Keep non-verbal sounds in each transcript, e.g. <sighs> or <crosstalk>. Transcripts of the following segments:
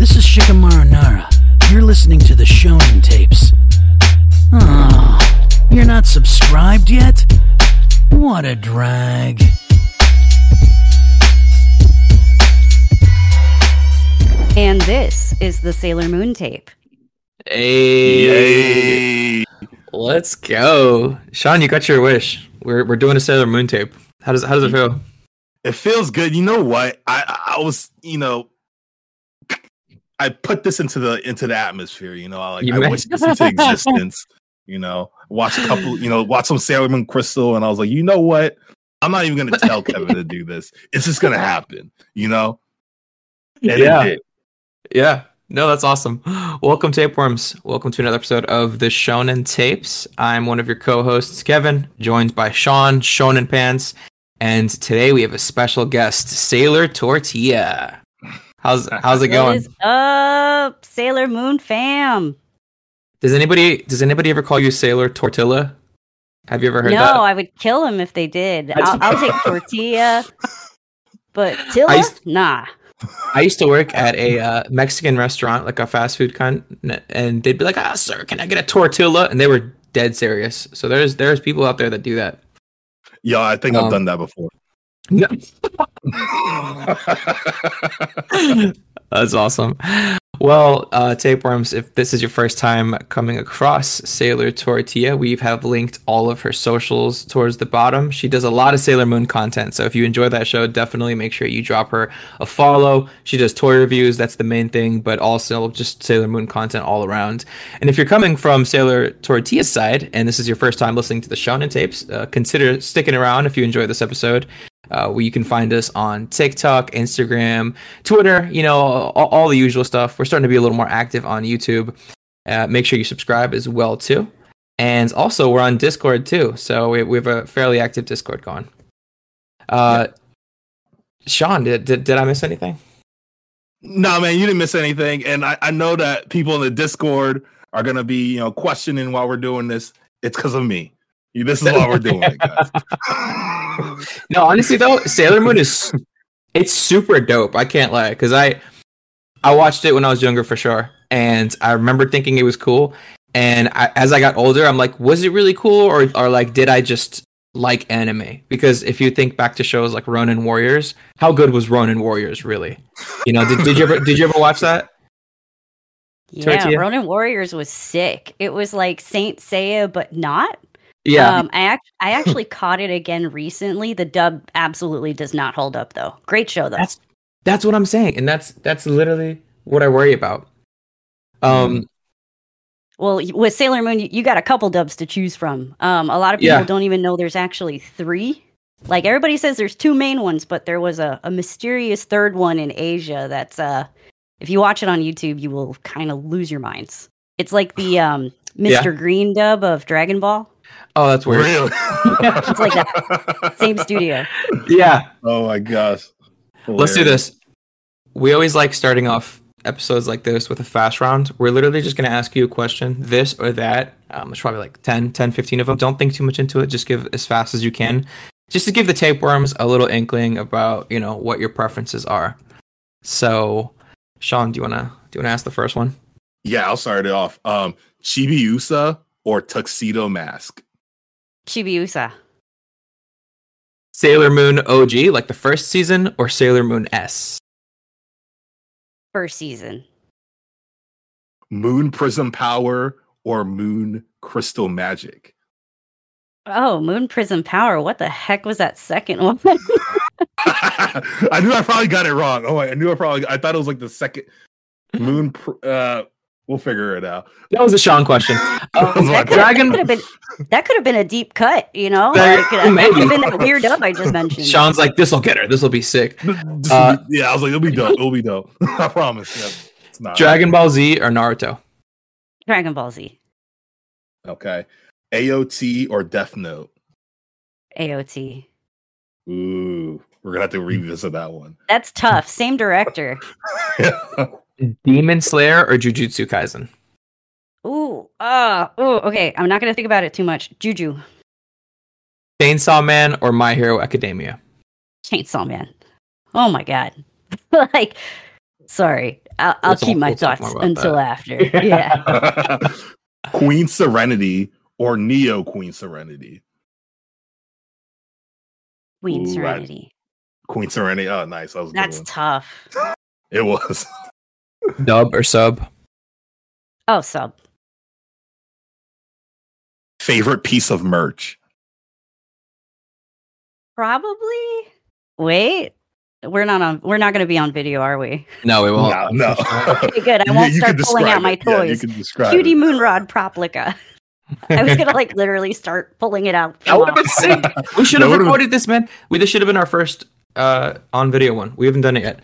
This is Shikamaru Nara. You're listening to the Shonen Tapes. Oh, you're not subscribed yet? What a drag. And this is the Sailor Moon tape. Hey, Yay! let's go, Sean. You got your wish. We're we're doing a Sailor Moon tape. How does how does it feel? It feels good. You know what? I I was you know I put this into the into the atmosphere. You know, I like You I may- wish this into existence. You know, watch a couple. You know, watch some Sailor Moon Crystal, and I was like, you know what? I'm not even gonna tell Kevin to do this. It's just gonna happen. You know. And Yeah. Yeah. No, that's awesome. Welcome, tapeworms. Welcome to another episode of the Shonen Tapes. I'm one of your co-hosts, Kevin, joined by Sean, Shonen Pants, and today we have a special guest, Sailor Tortilla. How's how's it going? is up, Sailor Moon fam? Does anybody does anybody ever call you Sailor Tortilla? Have you ever heard no, that? No, I would kill him if they did. I- I'll, I'll <laughs> take tortilla, but Tilla, I used- nah. I used to work at a uh, Mexican restaurant, like a fast food kind, and they'd be like, "Ah, sir, can I get a tortilla?" And they were dead serious. So there's there's people out there that do that. Yeah, I think Um, I've done that before. No. <laughs> That's awesome. Well, uh, tapeworms, if this is your first time coming across Sailor Tortilla, we have linked all of her socials towards the bottom. She does a lot of Sailor Moon content, so if you enjoy that show, definitely make sure you drop her a follow. She does toy reviews, that's the main thing, but also just Sailor Moon content all around. And if you're coming from Sailor Tortilla's side, and this is your first time listening to the Shonen tapes, uh, consider sticking around if you enjoy this episode uh, where you can find us on TikTok, Instagram, Twitter, you know, all, all the usual stuff. We're starting to be a little more active on YouTube. Uh, make sure you subscribe as well too. And also, we're on Discord too, so we, we have a fairly active Discord going. Uh, Sean, did, did did I miss anything? No, man, you didn't miss anything. And I, I know that people in the Discord are gonna be, you know, questioning while we're doing this. It's because of me. This is why we're doing it, guys. <laughs> <laughs> No, honestly though, Sailor Moon is it's super dope. I can't lie because I I watched it when I was younger for sure, and I remember thinking it was cool. And I, as I got older, I'm like, was it really cool, or or like did I just like anime? Because if you think back to shows like Ronin Warriors, how good was Ronin Warriors really? You know, did, did you ever did you ever watch that? Yeah, Tortilla? Ronin Warriors was sick. It was like Saint Seiya, but not. Yeah, Um, I act- I actually caught it again recently. The dub absolutely does not hold up though. Great show though. That's that's what I'm saying, and that's that's literally what I worry about. Um, Well, with Sailor Moon, you- got a couple dubs to choose from. Um, a lot of people Yeah. don't even know there's actually three. Like everybody says, there's two main ones, but there was a, a mysterious third one in Asia. That's uh, if you watch it on YouTube, you will kind of lose your minds. It's like the um, Yeah. Mr. Green dub of Dragon Ball. Oh, that's weird. Really? <laughs> It's like that. <laughs> Same studio. Yeah, Oh my gosh. Let's do this. We always like starting off episodes like this with a fast round. We're literally just going to ask you a question, this or that. Um, there's probably like 10, 10, 15 of them. Don't think too much into it. Just give as fast as you can. Just to give the tapeworms a little inkling about, you know, what your preferences are. So, Sean, do you want to do you want to ask the first one? Yeah, I'll start it off. Um, Chibiusa or Tuxedo Mask? Chibiusa. Sailor Moon OG, like the first season, or Sailor Moon S? First season. Moon Prism Power or Moon Crystal Magic? Oh, Moon Prism Power. What the heck was that second one? <laughs> <laughs> I knew I probably got it wrong. Oh, I knew I probably. I thought it was like the second Moon. Uh, we'll figure it out. That was a Sean question. That was my that could Dragon- have been that could have been a deep cut, you know? There- Like, that maybe. could have been that weird dub I just mentioned. Sean's like, this will get her. This will be sick. Uh, yeah, I was like, it'll be dope. It'll be dope. <laughs> I promise. Yeah, it's not Dragon Ball Z or Naruto? Dragon Ball Z. okay. AOT or Death Note? AOT. Ooh, we're gonna have to revisit that one. That's tough. Same director. <laughs> Demon Slayer or Jujutsu Kaisen? Ooh, uh, ooh, okay. I'm not gonna think about it too much. Juju. Chainsaw Man or My Hero Academia? Chainsaw Man. Oh my god. <laughs> like, sorry. I'll, I'll We'll keep talk- my we'll thoughts until that. after. Yeah. <laughs> Queen Serenity or Neo Queen Serenity? Queen Ooh, I- Serenity. Queen Serenity. Oh, nice. That was That's tough. <laughs> It was. Dub or sub? Oh, sub. Favorite piece of merch? Probably. Wait. We're not on. We're not going to be on video, are we? No, we won't. no, no. Okay, good. I won't you start pulling out describe my it. Yeah, you toys. could describe Cutie it. Moonrod Proplica. <laughs> I was gonna like literally start pulling it out. That would have been sick. We should have would've- recorded this, man. We this should have been our first uh on video one. We haven't done it yet.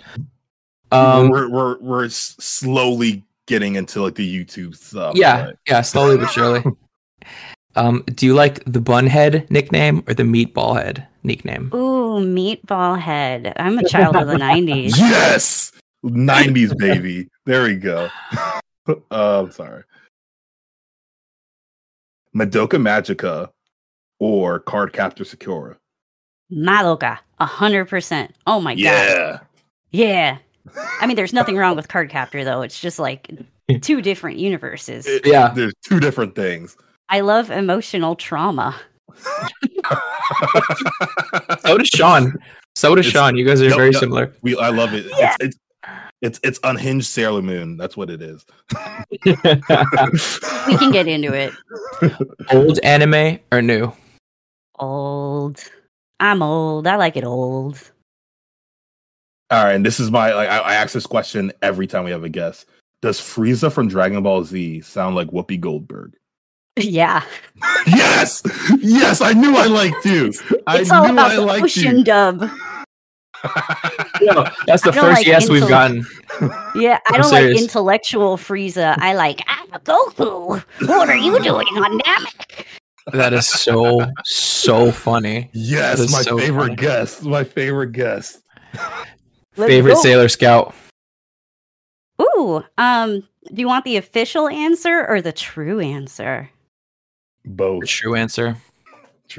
Um, we're we're we're slowly getting into like the YouTube stuff. yeah, but- yeah, slowly but surely. <laughs> Um, do you like the Bunhead nickname or the Meatball Head nickname? Ooh, meatball head. I'm a child of the '90s. <laughs> Yes, '90s baby. There we go. <laughs> uh, I'm sorry. Madoka Magica or Card Captor Sakura. Madoka, a hundred percent. Oh my god. Yeah. Yeah. I mean, there's nothing wrong with Card Captor though. It's just like two different universes. It- Yeah. There's two different things. I love emotional trauma. So does Sean. So does It's- Sean. You guys are Yep, very yep. similar. we I love it. Yeah. It's, it's it's it's unhinged Sailor Moon. That's what it is. <laughs> We can get into it. Old anime or new? Old. I'm old. I like it old. All right, and this is my like I, I ask this question every time we have a guest. Does Frieza from Dragon Ball Z sound like Whoopi Goldberg? <laughs> Yeah. yes, yes, I knew I liked you. <laughs> I It's all knew about I the liked ocean you. dub. <laughs> That's the I don't first like yes we've gotten. Yeah, I I'm don't serious. like intellectual Frieza. I like I'm a Goku. What are you doing on Namek? That is so so funny. yes, my so favorite funny. guest. My favorite guest. Let's Favorite go. Sailor Scout. Ooh, um, do you want the official answer or the true answer? Both. The True answer.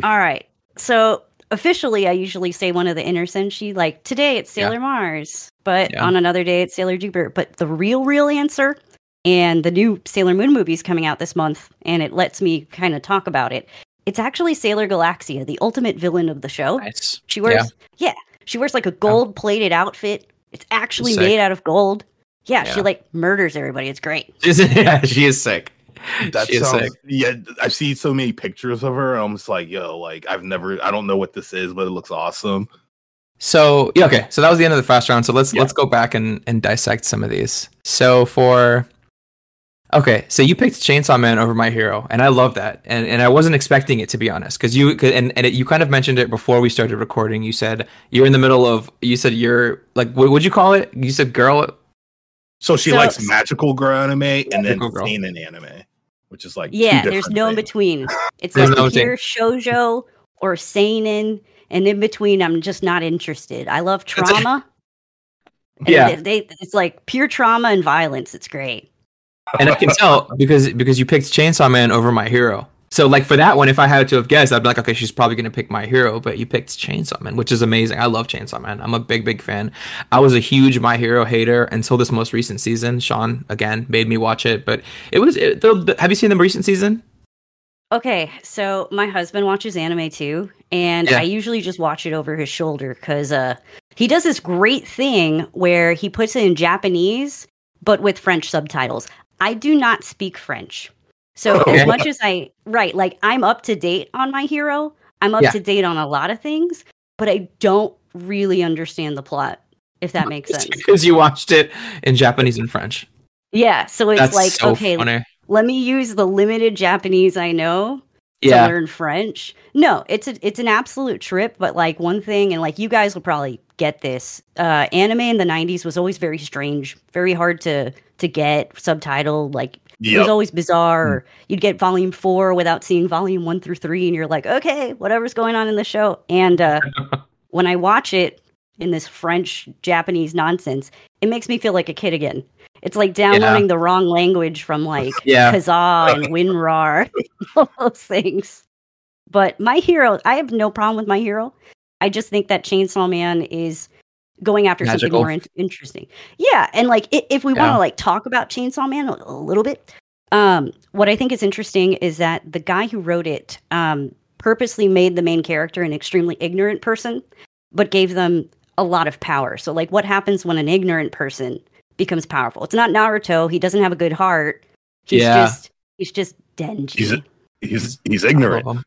All right. So officially, I usually say one of the inner senshi. Like today, it's Yeah. Sailor Mars, but Yeah. on another day, it's Sailor Jupiter. But the real, real answer, and the new Sailor Moon movie is coming out this month, and it lets me kind of talk about it. It's actually Sailor Galaxia, the ultimate villain of the show. Nice. She wears, yeah, she wears like a gold plated outfit. It's actually Sick. made out of gold. Yeah, she like murders everybody. It's great. She's, <laughs> yeah, she is sick. That she is sounds, sick. yeah, I've seen so many pictures of her. I'm just like, yo, like I've never, I don't know what this is, but it looks awesome. So yeah, okay. So that was the end of the fast round. So let's Yeah. let's go back and and dissect some of these. So for okay, so you picked Chainsaw Man over My Hero, and I love that, and and I wasn't expecting it to be honest, because you 'cause- and and it, you kind of mentioned it before we started recording. You said you're in the middle of. You said you're like what would you call it? You said girl. So she So- likes magical girl anime and then girl. seinen anime, which is like two Yeah, there's different no in between. It's There's like no in pure shoujo or seinen, and in between, I'm just not interested. I love trauma. <laughs> Yeah. they, they- it's like pure trauma and violence. It's great. And I can tell because because you picked Chainsaw Man over My Hero. So like for that one, if I had to have guessed, I'd be like, okay, she's probably gonna pick My Hero, but you picked Chainsaw Man, which is amazing. I love Chainsaw Man. I'm a big big fan. I was a huge My Hero hater until this most recent season. Sean again made me watch it, but it was. It, the, have you seen the recent season? Okay, so my husband watches anime too, and Yeah. I usually just watch it over his shoulder because uh, he does this great thing where he puts it in Japanese but with French subtitles. I do not speak French, so oh, Okay. as much as I right, like I'm up to date on my hero, I'm up Yeah. to date on a lot of things, but I don't really understand the plot. If that makes sense. because you watched it in Japanese and French. Yeah, so it's That's like so okay, funny. let me use the limited Japanese I know Yeah, to learn French. No, it's a, it's an absolute trip. But like one thing, and like you guys will probably get this. Uh, anime in the '90s was always very strange, very hard to to get subtitled. Like it was always bizarre. Or you'd get volume four without seeing volume one through three, and you're like, okay, whatever's going on in the show. And uh, <laughs> when I watch it in this French Japanese nonsense, it makes me feel like a kid again. It's like downloading the wrong language from like <laughs> yeah. Kazaa and <laughs> WinRAR, <laughs> all those things. But my hero, I have no problem with my hero. I just think that Chainsaw Man is going after something more in- interesting. Yeah, and like if we want to like talk about Chainsaw Man a, a little bit, um, what I think is interesting is that the guy who wrote it um, purposely made the main character an extremely ignorant person, but gave them a lot of power. So like, what happens when an ignorant person becomes powerful? It's not Naruto. He doesn't have a good heart. He's Yeah. just he's just Denji. He's a- He's he's I ignorant. love him.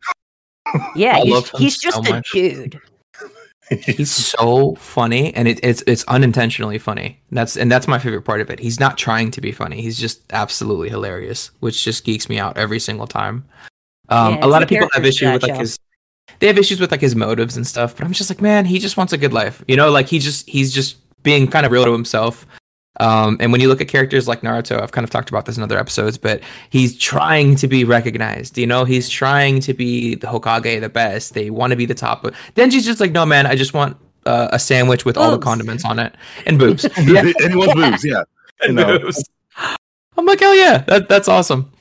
yeah, I he's, love him he's so just a much. dude. <laughs> He's so funny, and it, it's it's unintentionally funny. That's and that's my favorite part of it. He's not trying to be funny. He's just absolutely hilarious, which just geeks me out every single time. Um, Yeah, a lot of people have characters issues with like show. his. They have issues with like his motives and stuff, but I'm just like, man, he just wants a good life. You know, like he just he's just being kind of real to himself. Um, and when you look at characters like Naruto, I've kind of talked about this in other episodes, but he's trying to be recognized. You know, he's trying to be the Hokage, the best. They want to be the top. But Denji's just like, no, man, I just want uh, a sandwich with all the condiments on it and boobs. <laughs> yeah, <laughs> Anyone's moves, yeah. <laughs> and know. boobs. I'm like, hell yeah, that, that's awesome.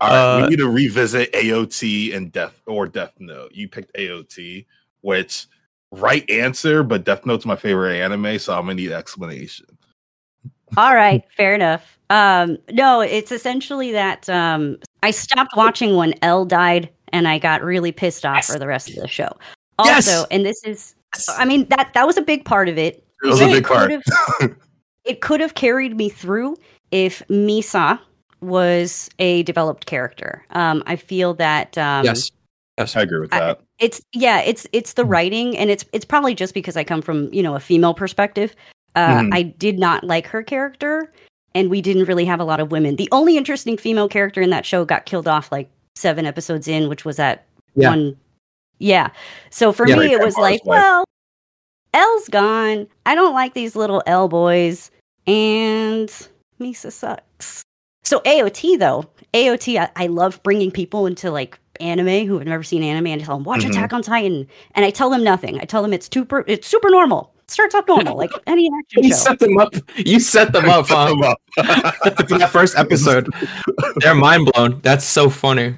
All right, Uh, we need to revisit AOT and Death or Death Note. You picked AOT, which right answer, but Death Note's my favorite anime, so I'm gonna need explanation. All right, fair enough. Um, no, it's essentially that um, I stopped watching when L died, and I got really pissed off Yes. for the rest of the show. Yes. Also, and this is, I mean that that was a big part of it. It was a big part. could have- it could have carried me through if Misa was a developed character. Um, I feel that um, yes, yes. I agree with I- that. it's yeah it's it's the Mm. writing and it's it's probably just because i come from you know a female perspective uh, Mhm. i did not like her character and we didn't really have a lot of women. The only interesting female character in that show got killed off like seven episodes in which was that Yeah. one yeah. So for Yeah. me it was like well L's gone. I don't like these little l boys and misa sucks. So aot though. Aot I, I love bringing people into like anime who have never seen anime and I tell them watch Mhm. attack on titan. And i tell them nothing. I tell them it's super it's super normal starts off normal like <laughs> any action You show set them up. You set them up, huh? Them up. <laughs> For that first episode, they're mind blown. That's so funny.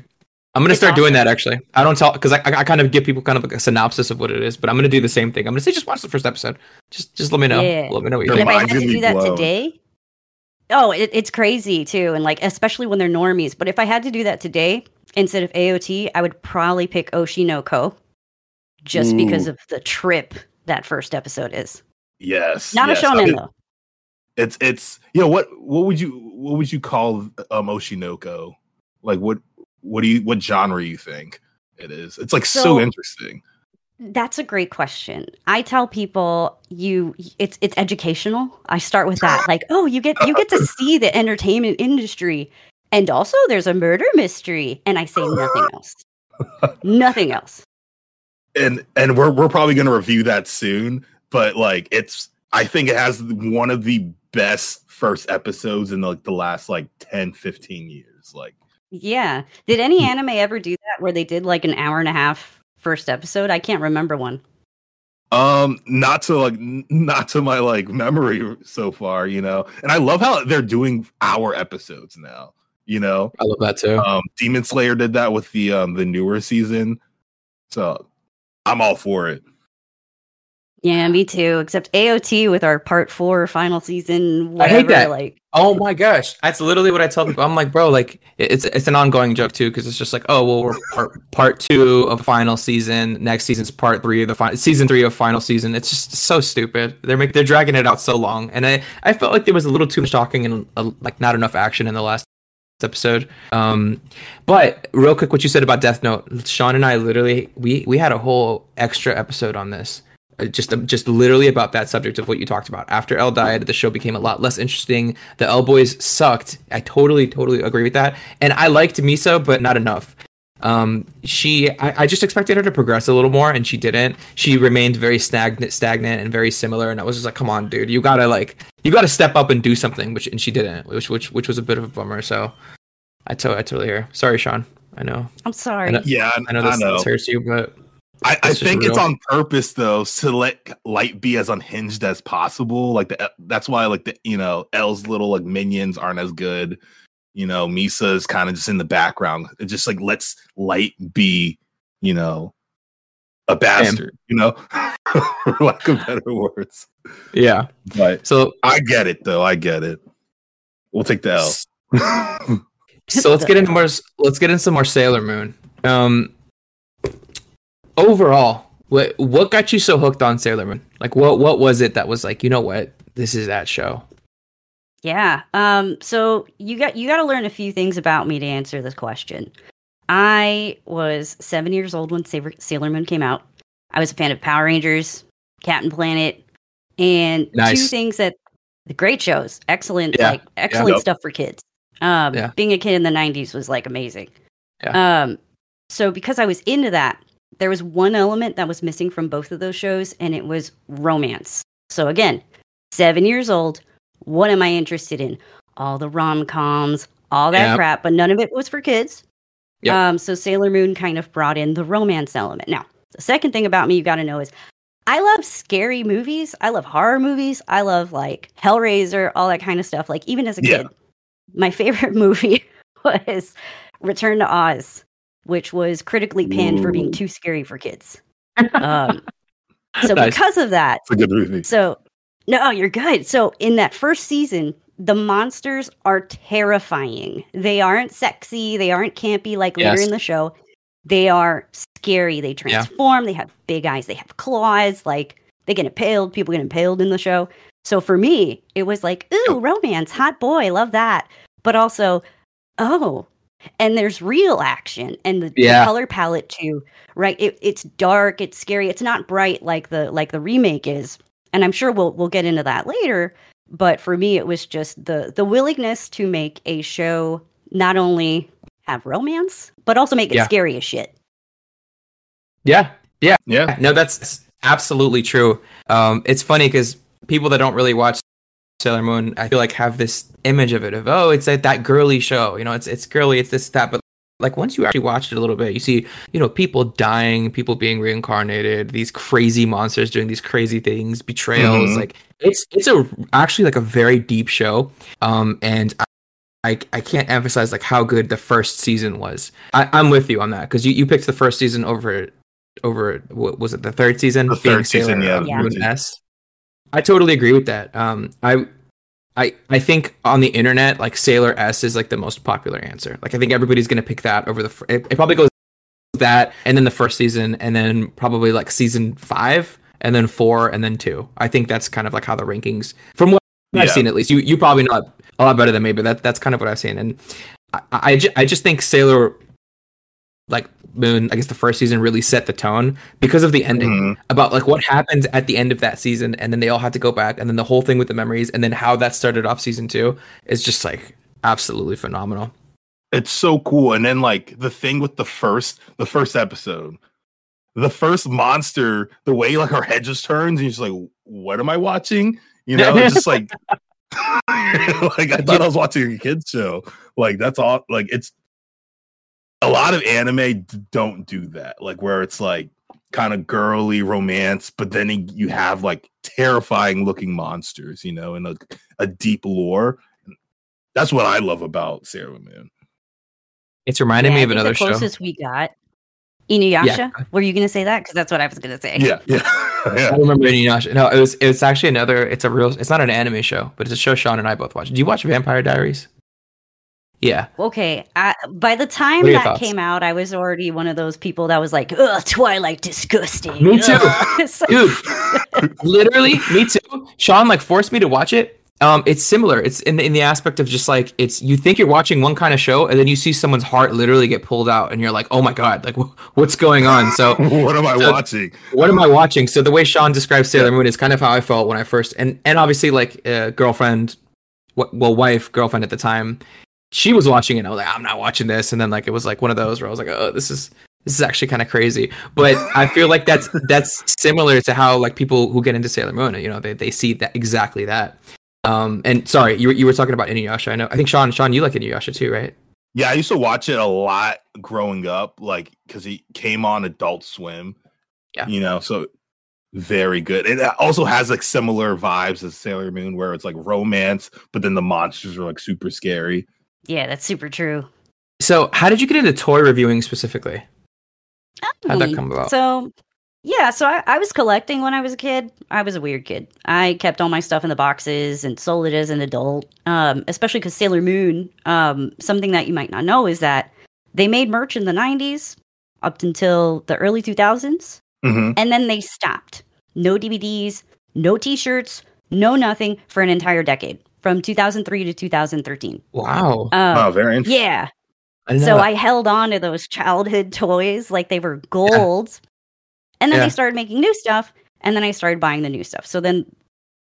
I'm gonna It's start doing that actually. I don't tell because I, I I kind of give people kind of like a synopsis of what it is, but I'm gonna do the same thing. I'm gonna say just watch the first episode. Just just let me know. Yeah. Let me know what you And Your if. I had to do that blown. today, oh, it, it's crazy too, and like especially when they're normies. But if I had to do that today instead of AOT, I would probably pick Oshinoko, just because of the trip that first episode is. yes. Not yes. a I shonen mean, though. It's it's you know what what would you what would you call um Oshinoko? Like what what do you what genre you think it is? It's like so, So- interesting. That's a great question. I tell people you it's it's educational. I start with that. Like, oh, you get you get to <laughs> see the entertainment industry. And also there's a murder mystery. And I say nothing else. <laughs> nothing else. And and we're we're probably going to review that soon but like it's i think it has one of the best first episodes in like the last like 10 15 years like Yeah. Did any anime ever do that where they did like an hour and a half first episode? I can't remember one. um not to like not to my like memory so far you know and i love how they're doing hour episodes now you know I love that too. um demon slayer did that with the um the newer season so i'm all for it Yeah, me too. Except AOT with our part four final season. I hate that. Like, Oh my gosh, that's literally what I tell people. I'm like, bro, like it's it's an ongoing joke too, because it's just like, oh well, we're part, part two of final season. Next season's part three of the final season three of final season. It's just so stupid. They're make they're dragging it out so long, and I I felt like there was a little too much talking and uh, like not enough action in the last episode. Um, but real quick, what you said about Death Note, Sean and I literally we we had a whole extra episode on this. Uh, Just, just literally about that subject of what you talked about. After L died, the show became a lot less interesting. The L boys sucked. I totally, totally agree with that. And I liked Misa, but not enough. Um, she, I, I just expected her to progress a little more, and she didn't. She remained very stagnant, stagnant, and very similar. And I was just like, "Come on, dude, you gotta like, you gotta step up and do something." Which, and she didn't, which, which, which was a bit of a bummer. So, I, totally I totally hear. Sorry, Sean. I know, I'm sorry. I know- yeah I know this, this hurts you, but I, I It's just think it's on purpose though to let light be as unhinged as possible. Like the, that's why like the you know L's little like minions aren't as good. You know, Misa is kind of just in the background. It just like lets light be, you know, a bastard, you know, <laughs> for lack of better words. Yeah. But So I get it, though. I get it. We'll take the L. so let's get into more. Let's get into some more Sailor Moon. Um, overall, what what got you so hooked on Sailor Moon? Like, what what was it that was like, you know what, this is that show? Yeah. Um. So you got you got to learn a few things about me to answer this question. I was seven years old when Sailor, Sailor Moon came out. I was a fan of Power Rangers, Captain Planet, and two things that the great shows, excellent, Yeah. like excellent Yep. stuff for kids. Um, Yeah. being a kid in the '90s was like amazing. Yeah. Um, so because I was into that, there was one element that was missing from both of those shows, and it was romance. So again, seven years old. What am I interested in? All the rom coms, all that Yep. crap, but none of it was for kids. Yep. Um, so Sailor Moon kind of brought in the romance element. Now, the second thing about me you got to know is I love scary movies. I love horror movies. I love like Hellraiser, all that kind of stuff. Like even as a Yeah. kid, my favorite <laughs> movie was Return to Oz, which was critically panned for being too scary for kids. <laughs> Um, so Nice. because of that, It's a good movie. so no, oh, you're good. So in that first season, the monsters are terrifying. They aren't sexy. They aren't campy like later in the show. They are scary. They Yeah. transform. They have big eyes. They have claws. Like they get impaled. People get impaled in the show. So for me, it was like, ooh, romance, hot boy, love that. But also, oh, and there's real action and the, the Yeah. color palette too, right? It, it's dark, it's scary, it's not bright like the like the remake is, and I'm sure we'll we'll get into that later. But for me, it was just the the willingness to make a show not only have romance but also make it Yeah. scary as shit. Yeah, Yeah. Yeah. No, that's absolutely true. Um, it's funny because people that don't really watch Sailor Moon, I feel like have this image of it of oh, it's that that girly show, you know, it's it's girly, it's this that, but like once you actually watch it a little bit, you see, you know, people dying, people being reincarnated, these crazy monsters doing these crazy things, betrayals. Mhm. Like it's it's a actually like a very deep show, um, and I. I, I can't emphasize like how good the first season was. I, I'm with you on that because you, you picked the first season over over what was it the third season? The being third season, Sailor, yeah, Yeah. Moon S. I totally agree with that. Um, I, I, I think on the internet, like Sailor S is like the most popular answer. Like I think everybody's gonna pick that over the. fir- It, it probably goes that, and then the first season, and then probably like season five, and then four, and then two. I think that's kind of like how the rankings, from what I've seen at least. You you probably know a lot better than me, but that that's kind of what I've seen, and I I, I just think Sailor, like Moon, I guess the first season really set the tone because of the ending Mhm. about like what happened at the end of that season and then they all had to go back and then the whole thing with the memories and then how that started off season two is just like absolutely phenomenal It's so cool. And then like the thing with the first the first episode, the first monster, the way like her head just turns, and you're just like, what am I watching? You know, just like <laughs> like I <laughs> thought I was watching a kids show. Like that's all like it's a lot of anime d- don't do that. Like where it's like kind of girly romance, but then y- you have like terrifying looking monsters, you know, and a, a deep lore. That's what I love about Sailor Moon. it's reminding Yeah, me I of think another the show closest we got. Inuyasha? Were you going to say that? Because that's what I was going to say. Yeah, yeah, <laughs> I yeah. don't remember Inuyasha. No, it was it's actually another. It's a real. It's not an anime show, but it's a show Sean and I both watch. Do you watch Vampire Diaries? Yeah, Okay. I, by the time What are your that thoughts? came out, I was already one of those people that was like, ugh, Twilight disgusting. Me too. <laughs> So- dude. literally, me too. Sean like forced me to watch it. Um, it's similar. It's in the, in the aspect of just like it's you think you're watching one kind of show, and then you see someone's heart literally get pulled out, and you're like, oh my god, like wh- what's going on? So <laughs> what am I So- watching? what am I watching? So the way Sean describes Sailor Moon is kind of how I felt when I first and and obviously like uh, girlfriend, wh- well wife girlfriend at the time, she was watching it. And I was like, I'm not watching this, and then like it was like one of those where I was like, oh, this is this is actually kind of crazy. But I feel like that's that's similar to how like people who get into Sailor Moon, you know, they they see that exactly that. Um, and sorry, you were, you were talking about Inuyasha. I know. I think Sean, Sean, you like Inuyasha too, right? Yeah, I used to watch it a lot growing up, like because he came on Adult Swim. Yeah. you know, so very good. It also has like similar vibes as Sailor Moon, where it's like romance, but then the monsters are like super scary. Yeah, that's super true. So, how did you get into toy reviewing specifically? How'd that come about? So Yeah, so I, I was collecting when I was a kid. I was a weird kid. I kept all my stuff in the boxes and sold it as an adult. Um, especially because Sailor Moon. Um, something that you might not know is that they made merch in the '90s up until the early 2000s, Mhm. and then they stopped. No DVDs, no T-shirts, no nothing for an entire decade from 2003 to 2013. Wow. Um, Oh, very interesting. yeah, I so that. I held on to those childhood <laughs> toys like they were gold. And then Yeah. they started making new stuff. And then I started buying the new stuff. So then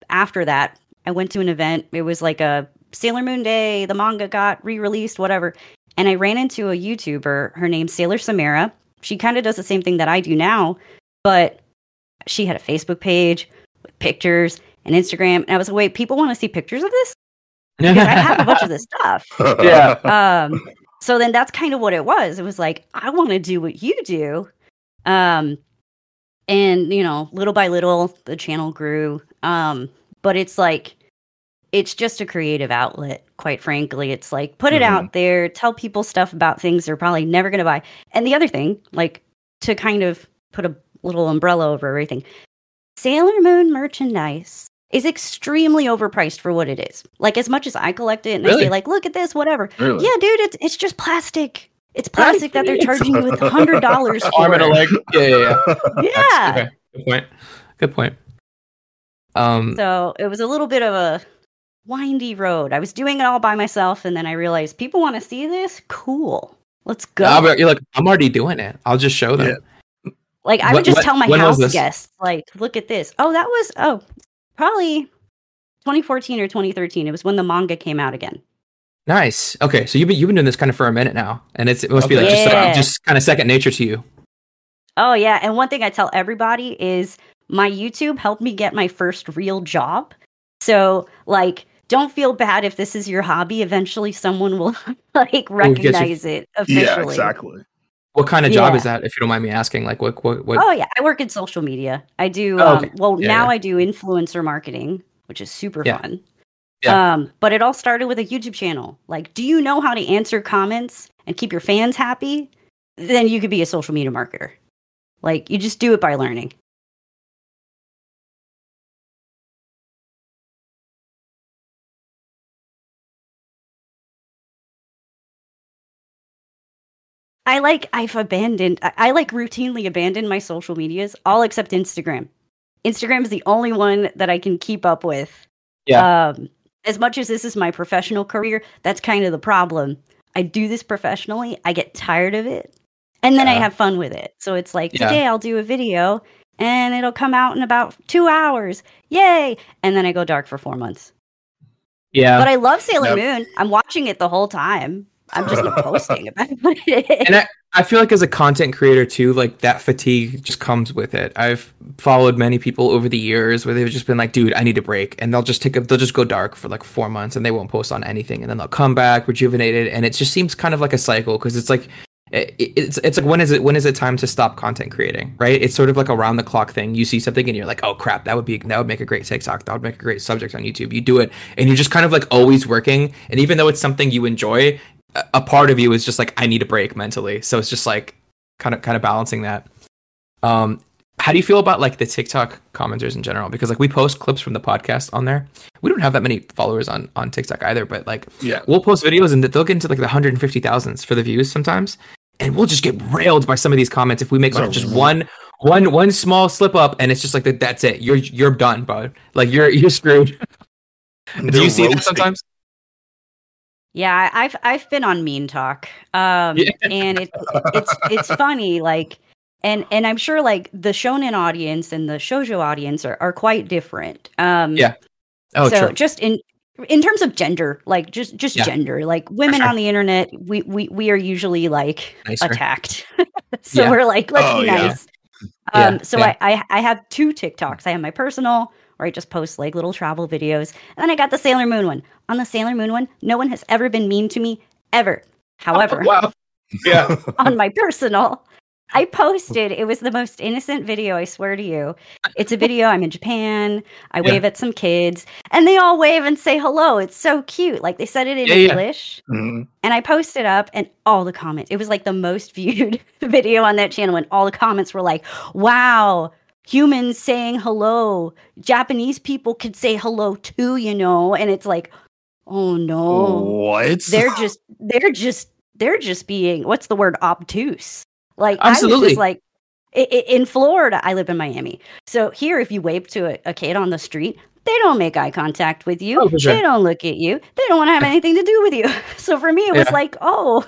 after that, I went to an event. It was like a Sailor Moon Day. The manga got re released, whatever. And I ran into a YouTuber. Her name's Sailor Samara. She kind of does the same thing that I do now, but she had a Facebook page with pictures and Instagram. And I was like, wait, people want to see pictures of this? Because I have a bunch of this stuff <laughs> Yeah. um so then that's kind of what it was it was like i want to do what you do um and you know little by little the channel grew um but it's like it's just a creative outlet quite frankly it's like put it out there tell people stuff about things they're probably never going to buy and the other thing like to kind of put a little umbrella over everything sailor moon merchandise is extremely overpriced for what it is like as much as i collect it and i Really? say like look at this whatever Really? yeah, dude, it's it's just plastic. It's plastic that they're charging you with hundred dollars <laughs> for. Arm and a leg. Yeah, yeah, yeah. <laughs> Yeah. Okay. Good point. Good point. Um, So it was a little bit of a windy road. I was doing it all by myself, and then I realized people want to see this. Cool, let's go. Be- you're like, I'm already doing it. I'll just show them. like I What- would just what- tell my house guests, like, look at this. Oh, that was oh, probably 2014 or 2013. It was when the manga came out again. Nice. Okay, so you've been you've been doing this kind of for a minute now, and it's it must be like just Yeah. like, just kind of second nature to you. Oh yeah, and one thing I tell everybody is my YouTube helped me get my first real job. So like don't feel bad if this is your hobby. Eventually someone will <laughs> like get you- recognize it officially. yeah, exactly. What kind of job Yeah. is that, if you don't mind me asking? Like, what what what? Oh yeah, I work in social media. I do Oh, um, well Yeah, now yeah. I do influencer marketing, which is super fun. Yeah. Um, but it all started with a YouTube channel. Like, do you know how to answer comments and keep your fans happy? Then you could be a social media marketer. Like, you just do it by learning. I like I've abandoned I, I like routinely abandon my social medias, all except Instagram. Instagram is the only one that I can keep up with. Yeah. Um, as much as this is my professional career, that's kind of the problem. I do this professionally, I get tired of it, and then I have fun with it. So it's like Yeah. today I'll do a video and it'll come out in about two hours. Yay! And then I go dark for four months. yeah. But I love Sailor Yep. Moon. I'm watching it the whole time. I'm just not posting <laughs> about it. and I, I feel like as a content creator too, like that fatigue just comes with it. I've followed many people over the years where they've just been like, dude, I need a break. And they'll just take a, they'll just go dark for like four months and they won't post on anything. And then they'll come back rejuvenated. And it just seems kind of like a cycle because it's like, it, it's it's like when is it when is it time to stop content creating right it's sort of like a round the clock thing you see something and you're like oh crap that would be that would make a great tiktok that would make a great subject on youtube you do it and you're just kind of like always working and even though it's something you enjoy a, part of you is just like i need a break mentally. So it's just like kind of kind of balancing that. Um how do you feel about like the tiktok commenters in general? Because like we post clips from the podcast on there. We don't have that many followers on on tiktok either but like Yeah. we'll post videos and they'll get into like the 150,000s for the views sometimes. And we'll just get railed by some of these comments if we make like just one one one small slip up and it's just like that that's it. You're you're done bud. Like you're you're screwed. Do you see that sometimes Yeah, I've I've been on Mean Talk, um, Yeah. and it, it's it's funny, like, and and I'm sure like the shonen audience and the shojo audience are, are quite different. Um, Yeah. oh so true just in in terms of gender, like just just Yeah. gender, like women sure. on the internet, we we we are usually like Nicer. attacked. <laughs> so Yeah. we're like, let's Oh, be nice. Um, so I I have two TikToks. I have my personal where I just post like little travel videos, and then I got the Sailor Moon one. On the Sailor Moon one, no one has ever been mean to me ever. However, <laughs> wow yeah <laughs> on my personal, I posted, it was the most innocent video, I swear to you. It's a video, I'm in Japan, I Yeah. wave at some kids, and they all wave and say hello. It's so cute. Like they said it in Yeah, yeah. English. Mhm. And I posted up and all the comments. It was like the most <laughs> viewed video on that channel, and all the comments were like, wow, humans saying hello. Japanese people could say hello too, you know? And it's like, oh no. What? They're just they're just they're just being what's the word obtuse. Like I was Absolutely. just like in Florida, I live in Miami. So here, if you wave to a, a kid on the street, they don't make eye contact with you. Oh, sure. They don't look at you. They don't want to have anything to do with you. <laughs> So for me, it was Yeah. like, oh,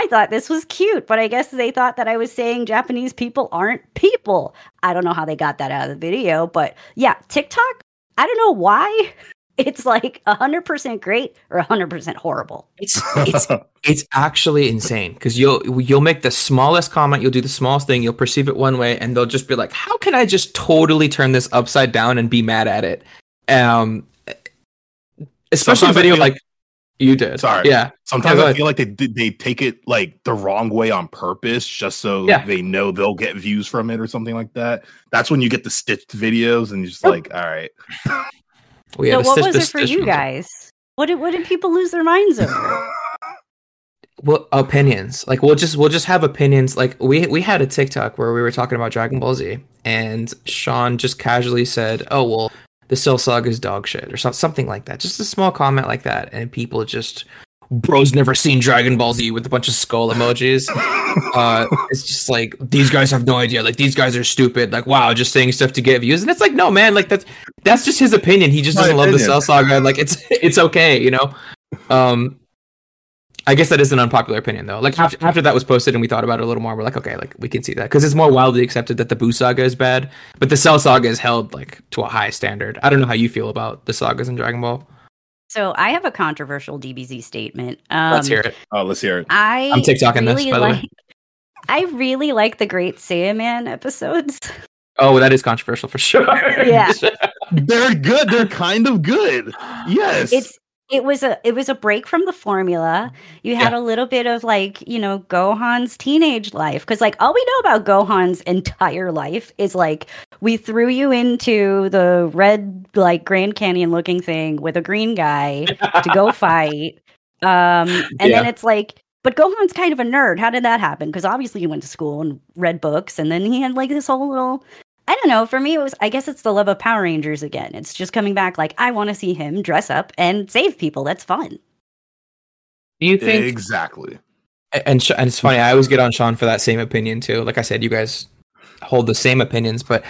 I thought this was cute, but I guess they thought that I was saying Japanese people aren't people. I don't know how they got that out of the video, but yeah, TikTok. I don't know why. <laughs> It's like 100% great or 100% horrible. It's it's <laughs> it's actually insane because you'll you'll make the smallest comment, you'll do the smallest thing, you'll perceive it one way, and they'll just be like, "How can I just totally turn this upside down and be mad at it?" Um, especially Sometimes I video feel- like you did. Sorry. yeah, Sometimes go I feel like they they take it like the wrong way on purpose, just so Yeah. they know they'll get views from it or something like that. That's when you get the stitched videos, and you're just Oh. like, all right, <laughs> we had so a what stitch- was it for stitch you ones. guys? What did what did people lose their minds over? <laughs> well opinions like we'll just we'll just have opinions like we we had a tiktok where we were talking about dragon ball z and sean just casually said oh well the cell saga is dog shit or some, something like that. Just a small comment like that and people just bro's never seen dragon ball z with a bunch of skull emojis. <laughs> Uh it's just like these guys have no idea. Like these guys are stupid. Like wow just saying stuff to get views. And it's like no man like that's that's just his opinion. He just My doesn't love the opinion. cell saga. Like it's <laughs> it's okay you know? Um I guess that is an unpopular opinion though. Like after, after that was posted and we thought about it a little more, we're like, okay, like we can see that because it's more widely accepted that the Boo saga is bad, but the Cell saga is held like to a high standard. I don't know how you feel about the sagas in Dragon Ball. so I have a controversial DBZ statement. Um, Let's hear it. oh, let's hear it. I I'm TikToking this, really by the way. like, I really like the Great Saiyaman episodes. Oh, that is controversial for sure. Yeah. <laughs> They're good. They're kind of good. Yes, It's it was a it was a break from the formula. You had a little bit of like you know Gohan's teenage life because like all we know about Gohan's entire life is like we threw you into the red like Grand Canyon looking thing with a green guy to go <laughs> fight. Um, and then it's like, but Gohan's kind of a nerd. How did that happen? Because obviously he went to school and read books, and then he had like this whole little. I don't know. For me, it was. I guess it's the love of Power Rangers again. It's just coming back. Like I want to see him dress up and save people. That's fun. Do you think? exactly. And and it's funny. I always get on Sean for that same opinion too. Like I said, you guys hold the same opinions, but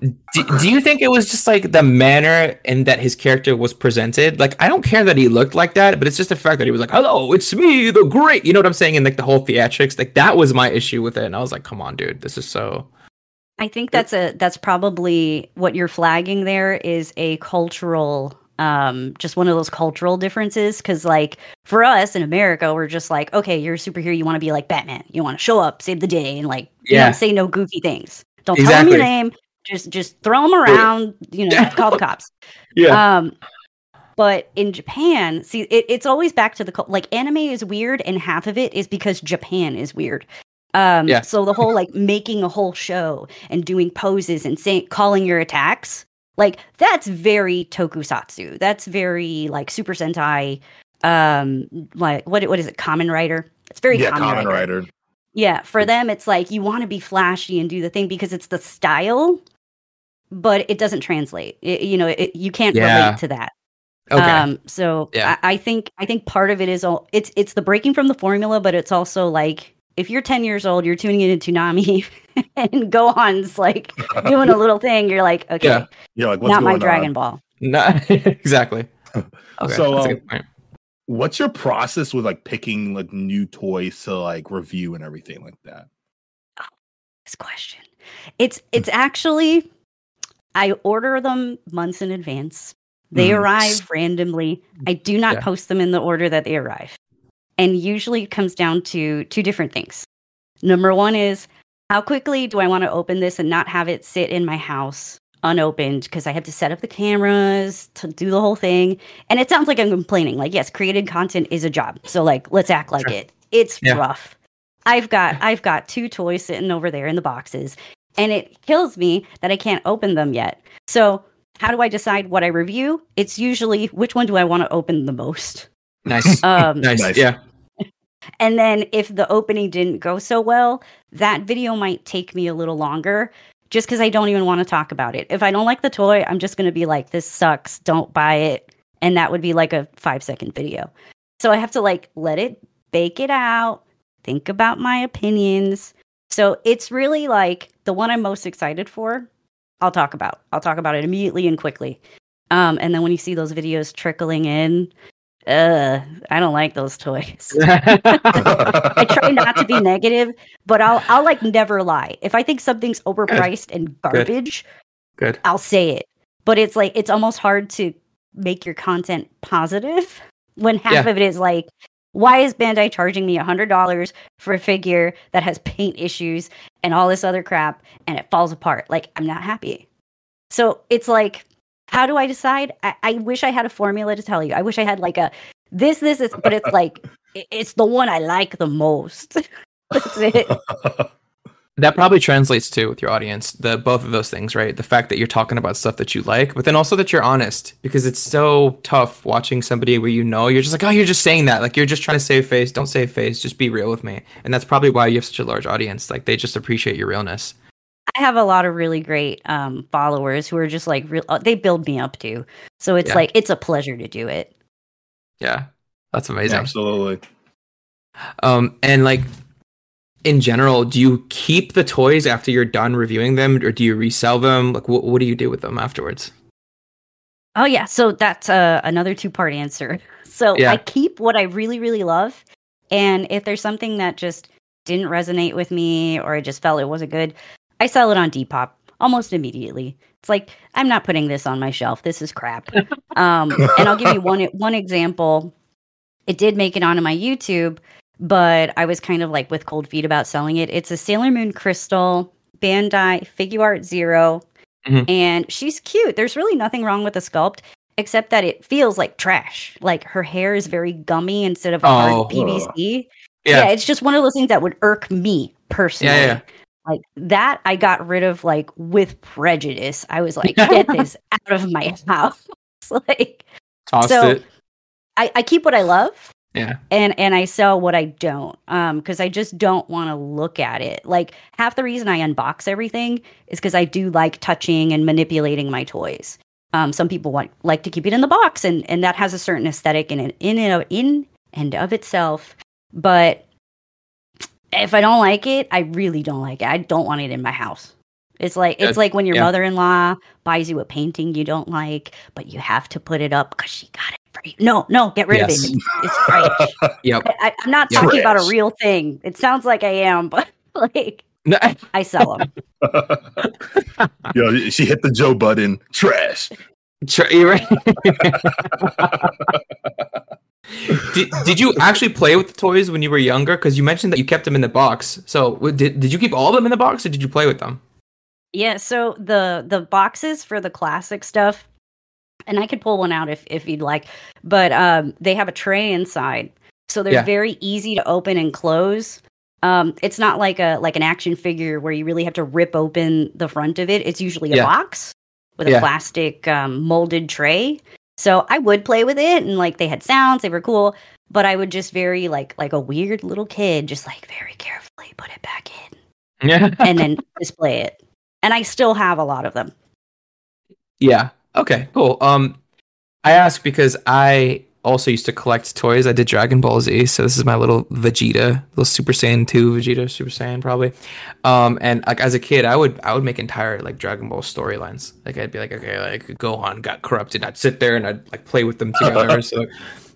do, do you think it was just like the manner in that his character was presented? Like I don't care that he looked like that, but it's just the fact that he was like, "Hello, it's me, the great." You know what I'm saying? And like the whole theatrics, like that was my issue with it. And I was like, "Come on, dude, this is so." I think that's a that's probably what you're flagging there is a cultural um just one of those cultural differences. Cuz like for us in America we're just like okay you're a superhero. You want to be like Batman. You want to show up save the day and like Yeah. say no goofy things. Don't tell them your name. Just just throw them around you know <laughs> call the cops. <laughs> Yeah. um but in Japan see it, it's always back to the like anime is weird and half of it is because Japan is weird um Yeah. so the whole like making a whole show and doing poses and saying calling your attacks like that's very tokusatsu that's very like super sentai um like what what is it common writer it's very yeah, common, Kamen Rider. Rider. Yeah, for them, it's like you want to be flashy and do the thing because it's the style, but it doesn't translate. It- you know, it, you can't Yeah. relate to that. Okay. Um, so Yeah. I, I think I think part of it is all it's it's the breaking from the formula, but it's also like if you're 10 years old, you're tuning into Toonami <laughs> and Gohan's like doing a little thing, you're like, okay, Yeah. You're like, what's not my going Dragon on? Ball. no, <laughs> exactly. Okay, So, that's a um, good point. What's your process with like picking like new toys to like review and everything like that? This question. It's it's actually I order them months in advance. They Mhm. arrive randomly. I do not Yeah. post them in the order that they arrive. And usually it comes down to two different things. Number one is how quickly do I want to open this and not have it sit in my house unopened because I have to set up the cameras to do the whole thing. And it sounds like I'm complaining. Like, yes, created content is a job. So like let's act like Sure. it. It's Yeah. rough. I've got I've got two toys sitting over there in the boxes, and it kills me that I can't open them yet. So how do I decide what I review? It's usually which one do I want to open the most. Nice. <laughs> Um, nice. Nice. Yeah. And then if the opening didn't go so well, that video might take me a little longer just because I don't even want to talk about it. If I don't like the toy, I'm just going to be like, this sucks, don't buy it. And that would be like a five second video. So I have to like let it bake it out, think about my opinions. So it's really like the one I'm most excited for. I'll talk about. I'll talk about it immediately and quickly. Um, and then when you see those videos trickling in, uh, I don't like those toys. <laughs> I try not to be negative, but I'll I'll like never lie. If I think something's overpriced and garbage, Good. I'll say it. But it's like it's almost hard to make your content positive when half Yeah. of it is like, why is Bandai charging me a hundred dollars for a figure that has paint issues and all this other crap and it falls apart? Like I'm not happy. So it's like, how do I decide? I, I wish I had a formula to tell you. I wish I had like a this, this, is, but it's like it's the one I like the most. <laughs> That's it. <laughs> That probably translates too with your audience. The both of those things, right? The fact that you're talking about stuff that you like, but then also that you're honest, because it's so tough watching somebody where you know you're just like, oh, you're just saying that, like you're just trying to save face. Don't save face. Just be real with me. And that's probably why you have such a large audience. Like they just appreciate your realness. I have a lot of really great um, followers who are just like real. uh, They build me up too, so it's Yeah. like it's a pleasure to do it. Yeah, that's amazing. Absolutely. Um, and like in general, do you keep the toys after you're done reviewing them, or do you resell them? Like, what what do you do with them afterwards? Oh yeah, so that's uh, another two part answer. <laughs> So Yeah. I keep what I really really love, and if there's something that just didn't resonate with me or I just felt it wasn't good, I sell it on Depop almost immediately. It's like I'm not putting this on my shelf. This is crap. <laughs> um, and I'll give you one one example. It did make it onto my YouTube, but I was kind of like with cold feet about selling it. It's a Sailor Moon crystal Bandai Figuarts 0 Mhm. and she's cute. There's really nothing wrong with the sculpt except that it feels like trash. Like her hair is very gummy instead of Oh. hard PVC. Yeah. it's just one of those things that would irk me personally. Yeah, yeah. Like that, I got rid of like with prejudice. I was like, get <laughs> this out of my house. <laughs> like, Tossed so- it. I, I keep what I love Yeah. and and I sell what I don't um because I just don't want to look at it. Like half the reason I unbox everything is because I do like touching and manipulating my toys. Um, some people want like to keep it in the box, and and that has a certain aesthetic in it in and of, in and of itself. But if I don't like it, I really don't like it. I don't want it in my house. It's like it's like when your Yeah. mother-in-law buys you a painting you don't like, but you have to put it up because she got it for you. No, no, get rid Yes. of it. <laughs> It's, trash. Yep. I, I'm not Yeah. talking about a real thing. It sounds like I am, but <laughs> like No, I sell them. <laughs> Yo, she hit the Joe button. Trash. Tr- you're right. Did, did you actually play with the toys when you were younger? Because you mentioned that you kept them in the box. So did, did you keep all of them in the box or did you play with them? Yeah, so the the boxes for the classic stuff, and I could pull one out if if you'd like, but um, they have a tray inside, so they're Yeah. very easy to open and close. Um, it's not like a like an action figure where you really have to rip open the front of it. It's usually a Yeah. box with Yeah. a plastic um, molded tray. So I would play with it, and like they had sounds, they were cool. But I would just very like like a weird little kid, just like very carefully put it back in Yeah. and then <laughs> display it. And I still have a lot of them. Yeah. Okay. Cool. Um, I ask because I also used to collect toys. I did Dragon Ball Z, so this is my little Vegeta, little Super Saiyan two Vegeta, Super Saiyan probably. Um, and like as a kid, I would I would make entire like Dragon Ball storylines. Like I'd be like, okay, like Gohan got corrupted. I'd sit there and I'd like play with them together. so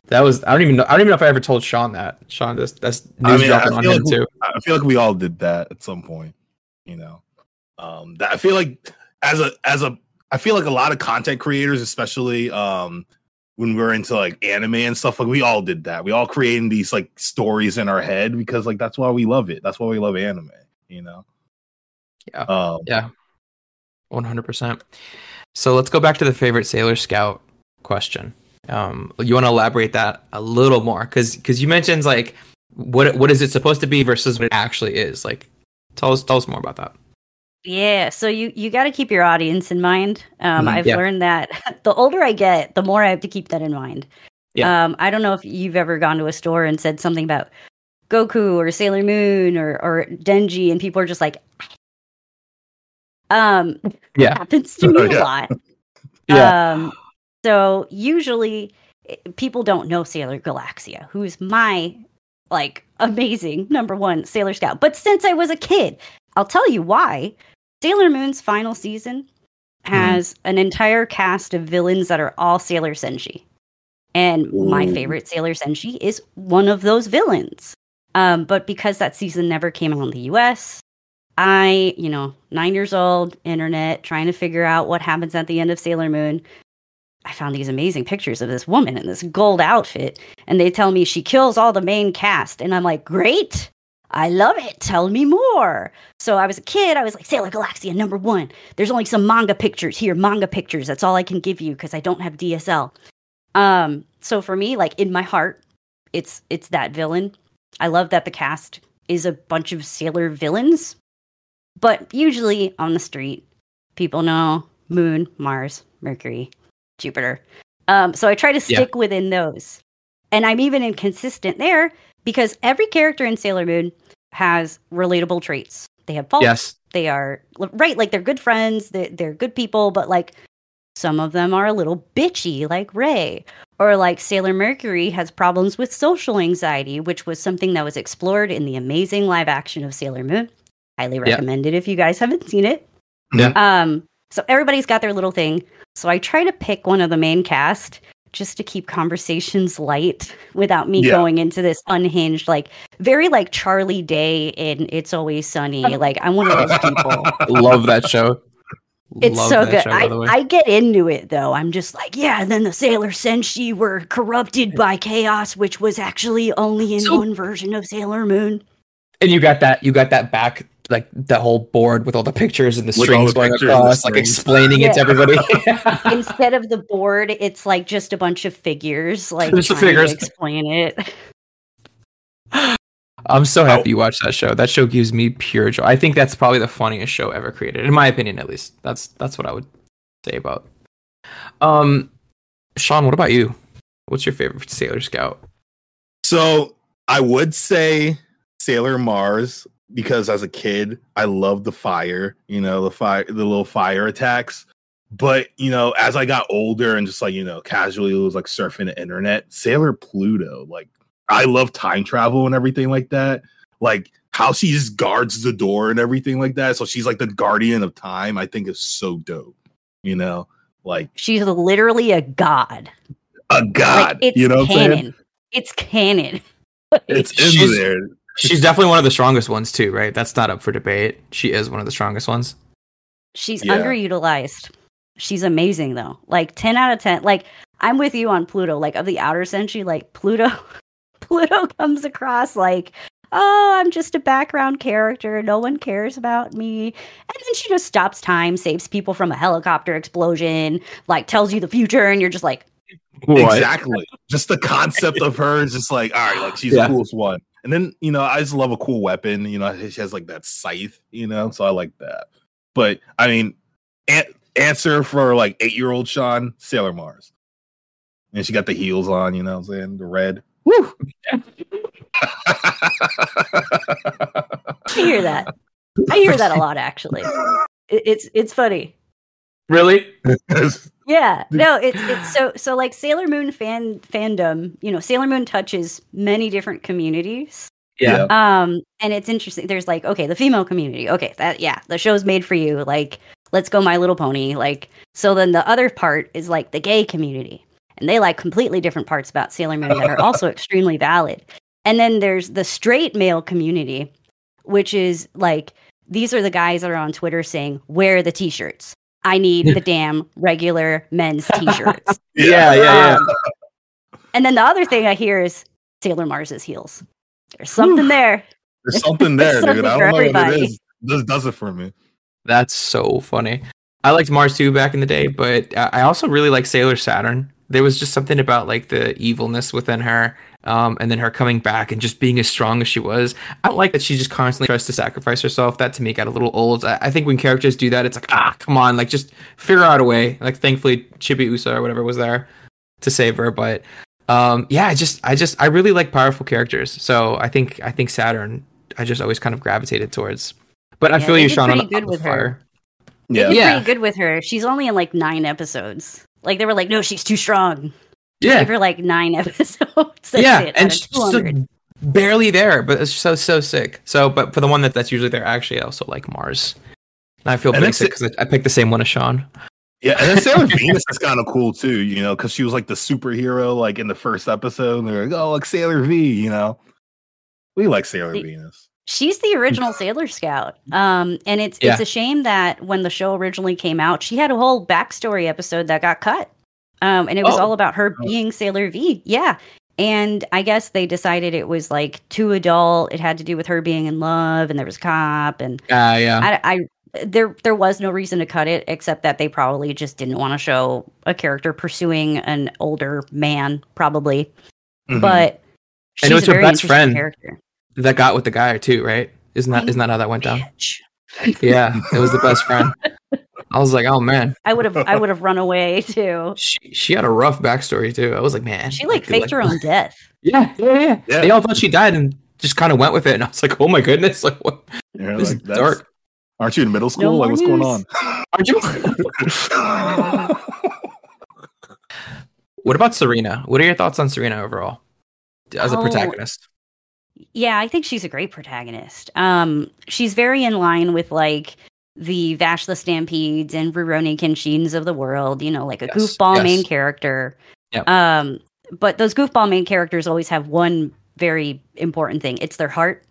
that was I don't even know I don't even know if I ever told Sean that. Sean, that's that's news I mean, dropping on feel, him like, too. I feel like we all did that at some point. You know, um, that I feel like as a as a I feel like a lot of content creators, especially um, when we're into like anime and stuff, like we all did that. We all creating these like stories in our head because like that's why we love it. That's why we love anime. You know. Yeah. Um, Yeah. One hundred percent. So let's go back to the favorite Sailor Scout question. Um, you want to elaborate that a little more because because you mentioned like what what is it supposed to be versus what it actually is? Like, tell us tell us more about that. Yeah, so you you got to keep your audience in mind. Um, Mhm, I've yeah. learned that <laughs> the older I get, the more I have to keep that in mind. Yeah. Um, I don't know if you've ever gone to a store and said something about Goku or Sailor Moon or or Denji, and people are just like, um, <laughs> Yeah. happens to <laughs> me Oh, a lot. Yeah. Um, so usually eh, people don't know Sailor Galaxia, who's my like amazing number one Sailor Scout. But since I was a kid, I'll tell you why. Sailor Moon's final season has an entire cast of villains that are all Sailor Senshi. And my favorite Sailor Senshi is one of those villains. Um, but because that season never came out in the US, I, you know, nine years old, internet, trying to figure out what happens at the end of Sailor Moon. I found these amazing pictures of this woman in this gold outfit, and they tell me she kills all the main cast. And I'm like, great. I love it. Tell me more. So I was a kid. I was like, Sailor Galaxia number one. There's only some manga pictures here, manga pictures. That's all I can give you because I don't have DSL. Um, so for me, like in my heart, it's it's that villain. I love that the cast is a bunch of sailor villains, but usually on the street, people know Moon, Mars, Mercury, Jupiter. Um, so I try to Yeah. stick within those, and I'm even inconsistent there because every character in Sailor Moon has relatable traits. They have faults. Yes. They are right, like they're good friends. They're, they're good people, but like some of them are a little bitchy, like Ray, or like Sailor Mercury has problems with social anxiety, which was something that was explored in the amazing live action of Sailor Moon. Highly recommend it if you guys haven't seen it. Yeah. Um. So everybody's got their little thing. So I try to pick one of the main cast just to keep conversations light without me Yeah. going into this unhinged, like very like Charlie Day in It's Always Sunny. <laughs> Like I'm one of those people. Love that show. It's Love so good. show, I. I get into it though. I'm just like, yeah, and then the Sailor Senshi were corrupted by chaos, which was actually only in So- one version of Sailor Moon. and you got that you got that back like the whole board with all the pictures and the With strings the going pictures and across, like strings. explaining it to everybody. <laughs> <laughs> Instead of the board, it's like just a bunch of figures, like Just the trying to figures. explain it. <laughs> I'm so happy you watched that show. That show gives me pure joy. I think that's probably the funniest show ever created, in my opinion, at least. That's that's what I would say about. Um, Sean, what about you? What's your favorite Sailor Scout? So I would say Sailor Mars because as a kid I loved the fire, you know, the fire, the little fire attacks. But you know, as I got older and just like you know, casually was like surfing the internet, Sailor Pluto, like I love time travel and everything like that. Like how she just guards the door and everything like that. So she's like the guardian of time. I think is so dope. You know, like She's literally a god. a god. like it's you know, what I'm saying? canon. It's canon. <laughs> it's in She's- there. She's definitely one of the strongest ones too, right? That's not up for debate. She is one of the strongest ones. She's Yeah. underutilized. She's amazing though. Like 10 out of 10. Like I'm with you on Pluto. Like of the outer Senshi, like Pluto <laughs> Pluto comes across like, "Oh, I'm just a background character. No one cares about me." And then she just stops time, saves people from a helicopter explosion, like tells you the future and you're just like, Exactly. just the concept of her is just like, all right, like she's Yeah. the coolest one. And then, you know, I just love a cool weapon. You know, she has like that scythe, you know, so I like that. But I mean, an- answer for like eight year old Sean, Sailor Mars. And she got the heels on, you know what I'm saying? The red. Woo! I hear that. I hear that a lot actually. <laughs> It's it's funny. Really? <laughs> Yeah, <laughs> no, it's it's so so like Sailor Moon fan fandom. You know, Sailor Moon touches many different communities. Yeah. Um, and it's interesting. There's like, okay, the female community. Okay, that yeah, the show's made for you. Like, let's go, My Little Pony. Like, so then the other part is like the gay community, and they like completely different parts about Sailor Moon that are <laughs> also extremely valid. And then there's the straight male community, which is like these are the guys that are on Twitter saying, "Wear the t-shirts. I need the <laughs> damn regular men's t-shirts." <laughs> Yeah, yeah, yeah. Um, and then the other thing I hear is Sailor Mars's heels. There's something Whew. there. There's something <laughs> there, Something dude. I don't know what it is. This does it for me. That's so funny. I liked Mars too back in the day, but uh, I also really like Sailor Saturn. There was just something about like the evilness within her, um, and then her coming back and just being as strong as she was. I don't like that she just constantly tries to sacrifice herself. That to me got a little old. I, I think when characters do that, it's like ah, come on, like just figure out a way. Like thankfully, Chibi Usa or whatever was there to save her, but um, yeah, I just I just I really like powerful characters. So I think I think Saturn I just always kind of gravitated towards. But I feel you, did Sean. pretty On, good on with the her. fire. Yeah. Yeah. pretty good with her. She's only in like nine episodes. Like they were like, no, she's too strong. Yeah, Give her like nine <laughs> episodes. That's yeah, it, and she's just 200. like barely there, but it's so so sick. So, but for the one that that's usually there, actually, I also like Mars. And I feel And basic because I, I picked the same one as Sean. Yeah, and then Sailor <laughs> Venus is kind of cool too, you know, because she was like the superhero, like in the first episode. And they're like, "Oh, like Sailor V," you know. We like Sailor The- Venus. She's the original Sailor Scout. Um, and it's Yeah. it's a shame that when the show originally came out, she had a whole backstory episode that got cut. Um, and it was Oh. all about her being Sailor V. Yeah. And I guess they decided it was like too adult. It had to do with her being in love, and there was a cop, and Ah, yeah, I, I there there was no reason to cut it except that they probably just didn't want to show a character pursuing an older man, probably. Mhm. But And it was she's a her very best friend. character. That got with the guy too, right? Isn't that isn't that how that went down? Yeah, it was the best friend. <laughs> I was like, oh man, I would have I would have run away too. she she had a rough backstory too. I was like, man, She like <laughs> I faked her own death. <laughs> Yeah, yeah, yeah, Yeah. They all thought she died and just kind of went with it, and I was like, oh my goodness, like what? You're This like, is that's- dark. Aren't you in middle school? No like, more what's going on? Aren't you? what about Serena? What are your thoughts on Serena overall as a Oh, protagonist? Yeah, I think she's a great protagonist. Um, she's very in line with like the Vash the Stampedes and Rurouni Kenshins of the world. You know, like a Yes, goofball yes. main character. Yep. Um, but those goofball main characters always have one very important thing. It's their heart.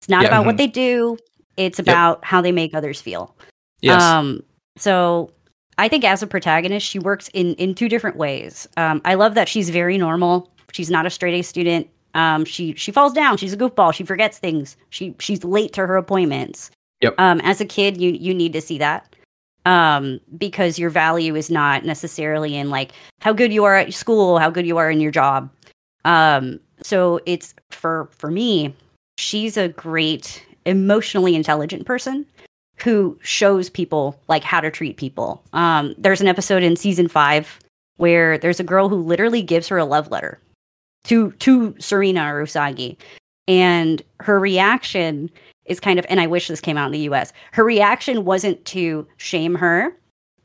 It's not Yeah. about what they do. It's about how they make others feel. Yes, Um, so I think as a protagonist, she works in in two different ways. Um, I love that she's very normal. She's not a straight A student. Um, she she falls down. She's a goofball. She forgets things. She she's late to her appointments. Yep. Um, as a kid, you you need to see that. Um, because your value is not necessarily in like how good you are at school, how good you are in your job. Um, so it's for for me, she's a great emotionally intelligent person who shows people like how to treat people. Um, there's an episode in season five where there's a girl who literally gives her a love letter to to Serena Usagi, and her reaction is kind of. And I wish this came out in the U.S. Her reaction wasn't to shame her.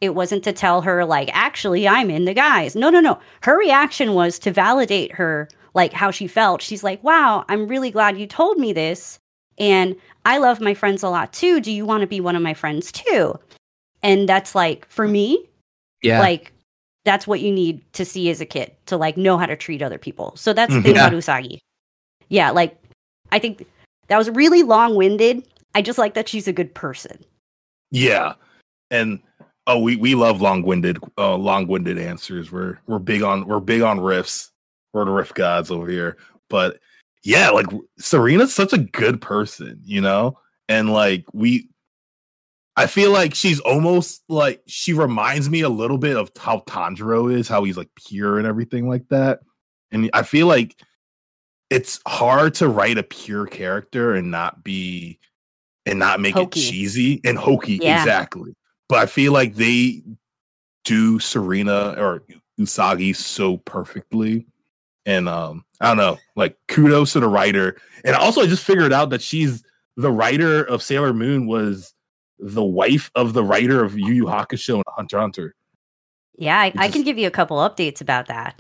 It wasn't to tell her like, actually, I'm in the guys. No, no, no. Her reaction was to validate her, like how she felt. She's like, wow, I'm really glad you told me this. And I love my friends a lot too. Do you want to be one of my friends too? And that's like, for me, yeah, like, that's what you need to see as a kid to like know how to treat other people. So that's the Mhm. thing Yeah. about Usagi. Yeah, like, I think that was really long winded. I just like that she's a good person. Yeah, and oh, we we love long-winded, uh, long-winded answers. We're we're big on we're big on riffs. We're the riff gods over here. But yeah, like Serena's such a good person, you know, and like we. I feel like she's almost like she reminds me a little bit of how Tanjiro is, how he's like pure and everything like that. And I feel like it's hard to write a pure character and not be and not make Hokey. it cheesy and hokey Yeah. exactly. But I feel like they do Serena or Usagi so perfectly. And um I don't know, like kudos to the writer. And also I just figured out that she's the writer of Sailor Moon was the wife of the writer of Yu Yu Hakusho and Hunter Hunter. Yeah, I, I can give you a couple updates about that.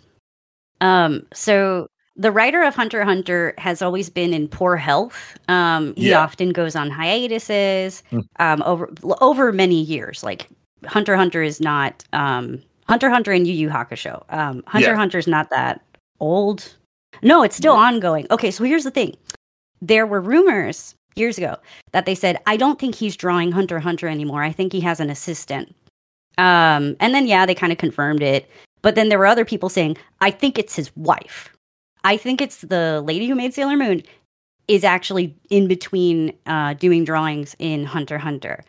Um, so the writer of Hunter Hunter has always been in poor health. Um, he Yeah. often goes on hiatuses Hmm. um, over over many years. Like Hunter Hunter is not um, Hunter Hunter and Yu Yu Hakusho. Um, Hunter Yeah. Hunter is not that old. No, it's still ongoing. Okay, so here's the thing: there were rumors years ago that they said, "I don't think he's drawing Hunter Hunter anymore. I think he has an assistant." Um, and then yeah, they kind of confirmed it. But then there were other people saying, I think it's his wife. I think it's the lady who made Sailor Moon is actually in between uh, doing drawings in Hunter Hunter.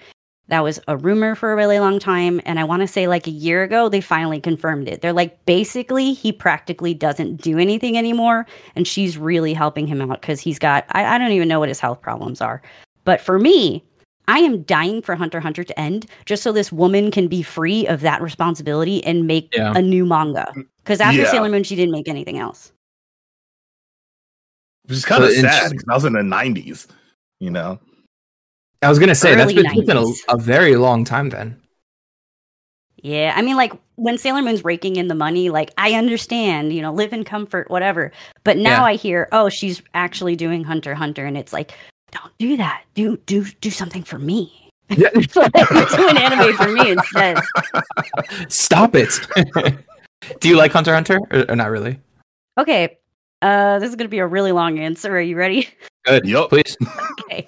That was a rumor for a really long time. And I want to say, like a year ago, they finally confirmed it. They're like, basically, he practically doesn't do anything anymore. And she's really helping him out because he's got, I, I don't even know what his health problems are. But for me, I am dying for Hunter Hunter to end just so this woman can be free of that responsibility and make Yeah. a new manga. Because after Yeah. Sailor Moon, she didn't make anything else. Which is kind of So sad because I was in the '90s. You know, I was gonna say that's been, been a, a very long time then. Yeah, I mean, like when Sailor Moon's raking in the money, like I understand, you know, live in comfort, whatever. But now Yeah. I hear, oh, she's actually doing Hunter Hunter, and it's like, don't do that. Do do do something for me. Yeah. <laughs> do an anime for me instead. Stop it. Do you like Hunter Hunter or, or not really? Okay, uh, this is gonna be a really long answer. Are you ready? Good. Yep. Please. <laughs> okay.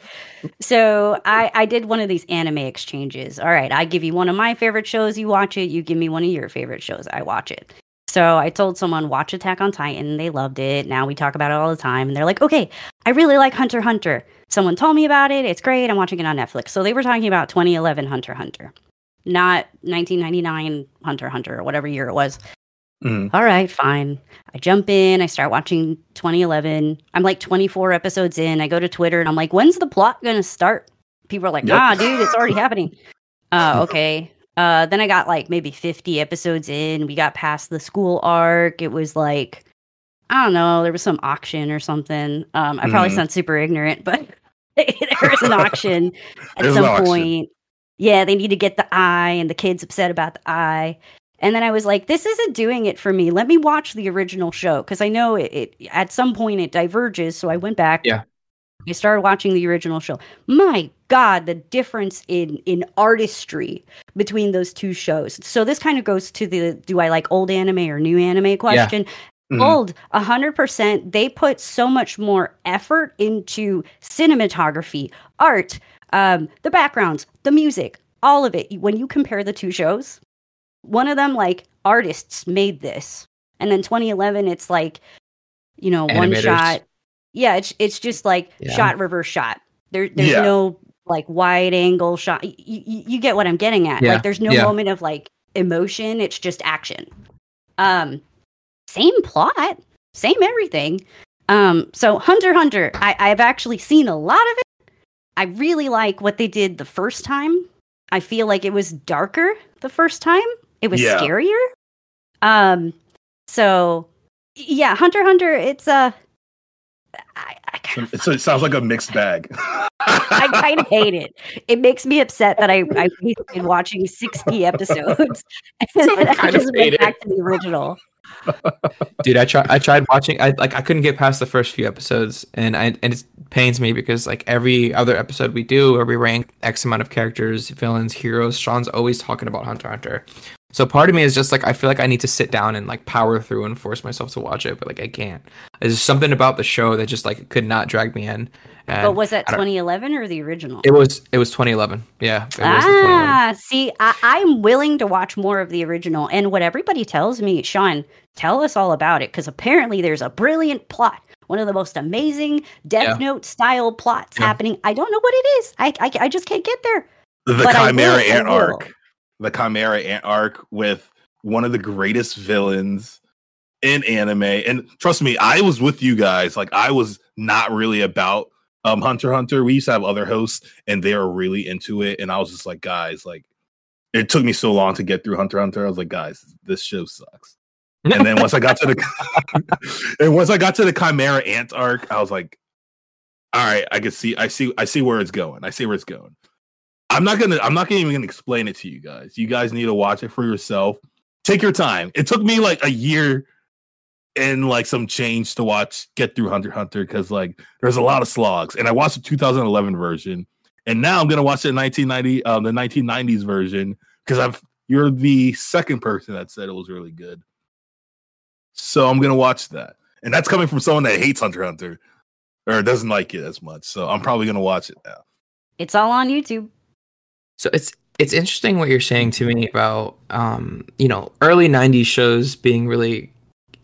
So I I did one of these anime exchanges. All right, I give you one of my favorite shows, you watch it. You give me one of your favorite shows, I watch it. So I told someone watch Attack on Titan, they loved it. Now we talk about it all the time, and they're like, "Okay, I really like Hunter Hunter." Someone told me about it. It's great. I'm watching it on Netflix. So they were talking about 2011 Hunter Hunter, not 1999 Hunter Hunter or whatever year it was. Mhm. All right, fine. I jump in, I start watching 2011. I'm like 24 episodes in. I go to Twitter and I'm like, when's the plot going to start? People are like, Yep. nah, dude, it's already happening. <laughs> Uh, okay. Uh, then I got like maybe 50 episodes in. We got past the school arc. It was like, I don't know, there was some auction or something. Um, I probably Mhm. sound super ignorant, but <laughs> there was an auction <laughs> at There's some auction. point. Yeah, they need to get the eye, and the kid's upset about the eye. And then I was like, this isn't doing it for me. Let me watch the original show because I know it, it at some point it diverges. So I went back. Yeah. I started watching the original show. My God, the difference in in artistry between those two shows. So this kind of goes to the do I like old anime or new anime question. Mhm. Old, a hundred percent. They put so much more effort into cinematography, art, um, the backgrounds, the music, all of it. When you compare the two shows, one of them like artists made this, and then 2011, it's like you know one shot. Yeah, it's it's just like Yeah. shot reverse shot. There, there's Yeah. no like wide angle shot. You, you, you get what I'm getting at. Yeah, Like there's no yeah. moment of like emotion. It's just action. Um, same plot, same everything. Um, so Hunter Hunter, I, I've actually seen a lot of it. I really like what they did the first time. I feel like it was darker the first time. It was Yeah. scarier. Um, so yeah, Hunter Hunter. It's a. I, I kind of So it sounds like a mixed bag. I kind of <laughs> hate it. It makes me upset that I I been watching sixty <laughs> episodes <laughs> and then I kind of just hate went it. back to the original. Dude, I tried. I tried watching. I like. I couldn't get past the first few episodes, and I and it pains me because like every other episode we do, where we rank X amount of characters, villains, heroes, Sean's always talking about Hunter Hunter. So part of me is just like I feel like I need to sit down and like power through and force myself to watch it, but like I can't. There's something about the show that just like could not drag me in. And But was that 2011 or the original? It was. It was 2011. Yeah. It was the 2011. Ah, see, I, I'm willing to watch more of the original. And what everybody tells me, Sean, tell us all about it because apparently there's a brilliant plot. One of the most amazing Death Yeah. Note style plots Yeah. happening. I don't know what it is. I, I, I just can't get there. the But Chimera will, I Ant will. arc. The Chimera Ant arc with one of the greatest villains in anime. And trust me, I was with you guys. Like I was not really about um Hunter Hunter. We used to have other hosts and they were really into it. And I was just like, guys, like it took me so long to get through Hunter Hunter. I was like, guys, this show sucks. And then once I got to the <laughs> and once I got to the Chimera Ant arc, I was like, all right, I can see, I see, I see where it's going. I see where it's going. I'm not gonna, I'm not gonna even gonna explain it to you guys. You guys need to watch it for yourself. Take your time. It took me like a year and like some change to watch get through Hunter Hunter because like there's a lot of slogs. And I watched the 2011 version, and now I'm gonna watch the 1990, um, the 1990s version because I've you're the second person that said it was really good. So I'm gonna watch that, and that's coming from someone that hates Hunter Hunter or doesn't like it as much. So I'm probably gonna watch it now. It's all on YouTube. So it's it's interesting what you're saying to me about um, you know, early 90s shows being really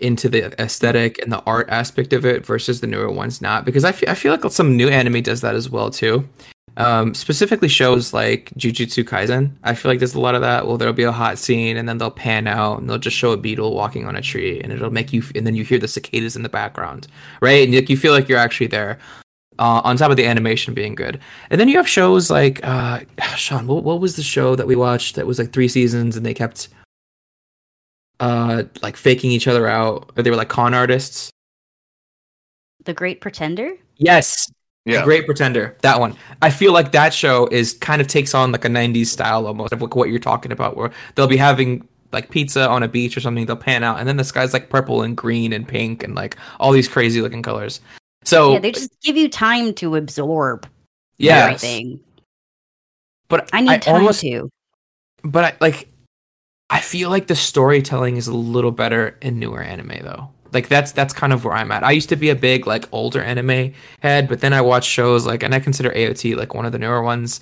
into the aesthetic and the art aspect of it versus the newer ones not because I feel I feel like some new anime does that as well too. Um, specifically shows like Jujutsu Kaisen. I feel like there's a lot of that. Well, there'll be a hot scene, and then they'll pan out, and they'll just show a beetle walking on a tree, and it'll make you, and then you hear the cicadas in the background, right? And like, you feel like you're actually there. Uh, on top of the animation being good, and then you have shows like uh, <sighs> Sean. What, what was the show that we watched that was like three seasons, and they kept uh like faking each other out, or they were like con artists. The Great Pretender. Yes, Yeah. The Great Pretender, that one. I feel like that show is kind of takes on like a '90s style almost of like what you're talking about, where they'll be having like pizza on a beach or something. They'll pan out, and then the sky's like purple and green and pink and like all these crazy looking colors. So yeah, they just give you time to absorb yeah, everything. but I need time almost, to. but I, like I feel like the storytelling is a little better in newer anime though. Like that's that's kind of where I'm at. I used to be a big like older anime head, but then I watch shows like and I consider AOT like one of the newer ones.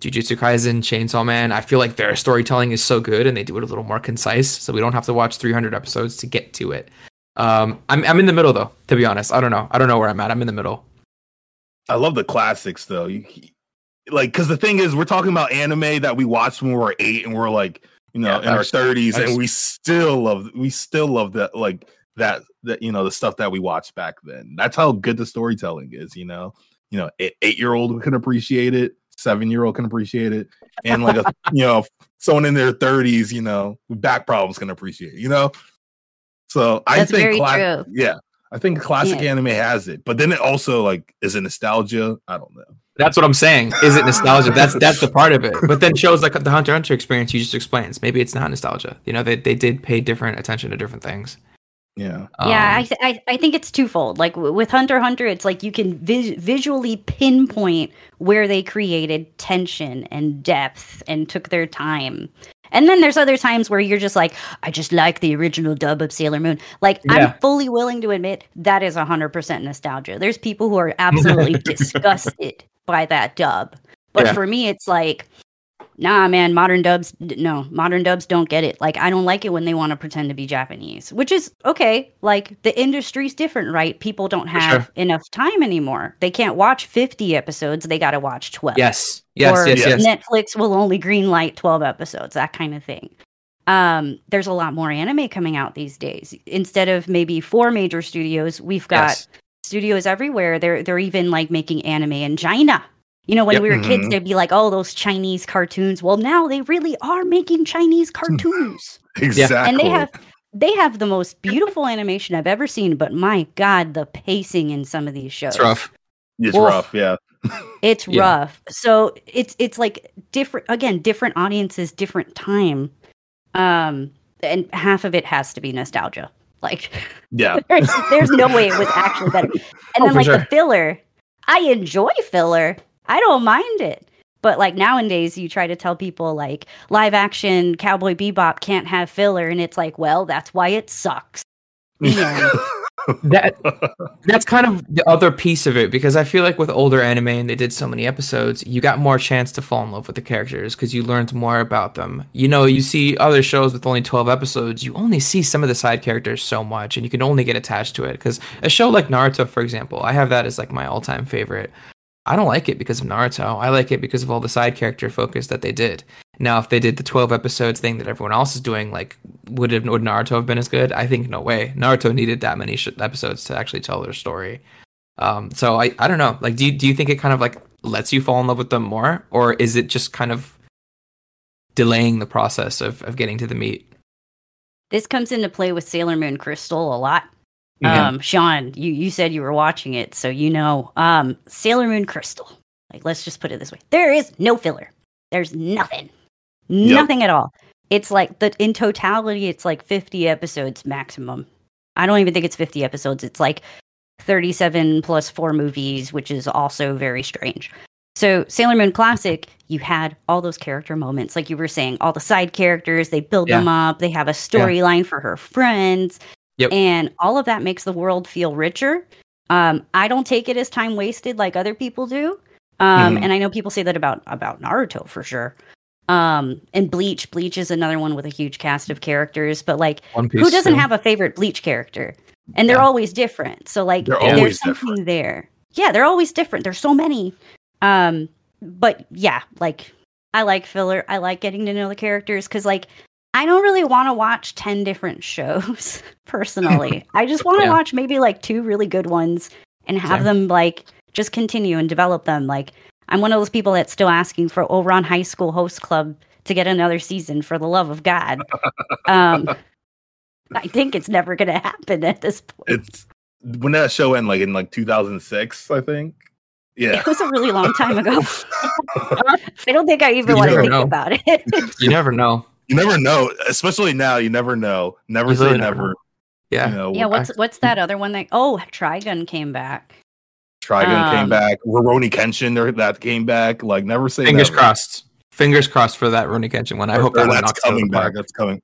Jujutsu Kaisen, Chainsaw Man. I feel like their storytelling is so good and they do it a little more concise, so we don't have to watch 300 episodes to get to it. Um, I'm I'm in the middle though, to be honest. I don't know. I don't know where I'm at. I'm in the middle. I love the classics though. You like because the thing is, we're talking about anime that we watched when we were eight and we're like, you know, Yeah, in our thirties, and we still love, we still love that, like that, that you know, the stuff that we watched back then. That's how good the storytelling is. You know, you know, eight year old can appreciate it, seven year old can appreciate it, and like a <laughs> you know, someone in their thirties, you know, back problems can appreciate. It, you know, so I That's think, very cla- true. yeah. I think classic Yeah. anime has it, but then it also like is it nostalgia? I don't know. That's what I'm saying. Is it nostalgia? That's that's the part of it. But then shows like the Hunter Hunter experience, you just explains. Maybe it's not nostalgia. You know, they they did pay different attention to different things. Yeah. yeah, Um, I, th- I I think it's twofold. Like w- with Hunter Hunter, it's like you can vis- visually pinpoint where they created tension and depth and took their time. And then there's other times where you're just like, I just like the original dub of Sailor Moon. Like Yeah. I'm fully willing to admit that is 100% nostalgia. There's people who are absolutely <laughs> disgusted by that dub. But Yeah. for me it's like nah man modern dubs no modern dubs don't get it. Like i don't like it when they want to pretend to be japanese which is okay. Like the industry's different right? People don't have sure. enough time anymore. They can't watch 50 episodes they got to watch 12 yes, yes, or yes, yes. netflix will only greenlight 12 episodes that kind of thing. Um there's a lot more anime coming out these days. Instead of maybe four major studios we've got Yes. studios everywhere. They're they're even like making anime in china you know when Yep. we were kids Mhm. they'd be like oh those chinese cartoons well now they really are making chinese cartoons Exactly. and they have they have the most beautiful animation i've ever seen but my god the pacing in some of these shows It's rough. it's Wolf. rough, yeah. it's <laughs> Yeah. rough so it's it's like different again different audiences different time um and half of it has to be nostalgia like Yeah. <laughs> there's, there's no way it was actually better <laughs> and Oh, then like the filler i enjoy filler i don't mind it but like nowadays you try to tell people like live action cowboy bebop can't have filler and it's like well that's why it sucks. <laughs> That that's kind of the other piece of it because I feel like with older anime and they did so many episodes, you got more chance to fall in love with the characters because you learned more about them. You know, you see other shows with only 12 episodes, you only see some of the side characters so much and you can only get attached to it because a show like Naruto, for example, I have that as like my all-time favorite. I don't like it because of Naruto. I like it because of all the side character focus that they did. Now, if they did the 12 episodes thing that everyone else is doing, like, would, it, would Naruto have been as good? I think no way. Naruto needed that many sh- episodes to actually tell their story. Um, so I, I don't know. Like, do you, do you think it kind of like lets you fall in love with them more, or is it just kind of delaying the process of, of getting to the meat? this comes into play with sailor moon crystal a lot Yeah. um sean you you said you were watching it so you know um sailor moon crystal. Like let's just put it this way. There is no filler. There's nothing. Nothing at all. It's like the in totality it's like 50 episodes maximum. I don't even think it's 50 episodes. It's like 37 plus four movies which is also very strange. So sailor moon classic you had all those character moments. Like you were saying all the side characters they build Yeah. them up. They have a storyline for her friends Yep. and all of that makes the world feel richer um, i don't take it as time wasted like other people do um, Mhm. and i know people say that about about naruto for sure um, and bleach bleach is another one with a huge cast of characters but like who doesn't too. have a favorite bleach character and they're Yeah. always different so like They're there's something different. there yeah they're always different there's so many um but yeah, like I like filler. I like getting to know the characters because like I don't really want to watch 10 different shows <laughs> personally. <laughs> I just want to Yeah. watch maybe like two really good ones and have Same. them like just continue and develop them. Like I'm one of those people that's still asking for Ouran High School Host Club to get another season for the love of God. <laughs> Um I think it's never going to happen at this point. It's when that show ended, like in like 2006, I think. Yeah. It was a really long time ago. I don't think I even You want to think know. about it. You never know. You never know, especially now. You never know. Never You say really never. never Yeah. You know, yeah, what's what's that other one that Oh, Trigun came back. Trigun came um, back. Rurouni Kenshin, that came back. Like never say Fingers never. crossed. Fingers crossed for that Rurouni Kenshin one. I Or- hope or that one that's knocks it out of coming back. That's coming.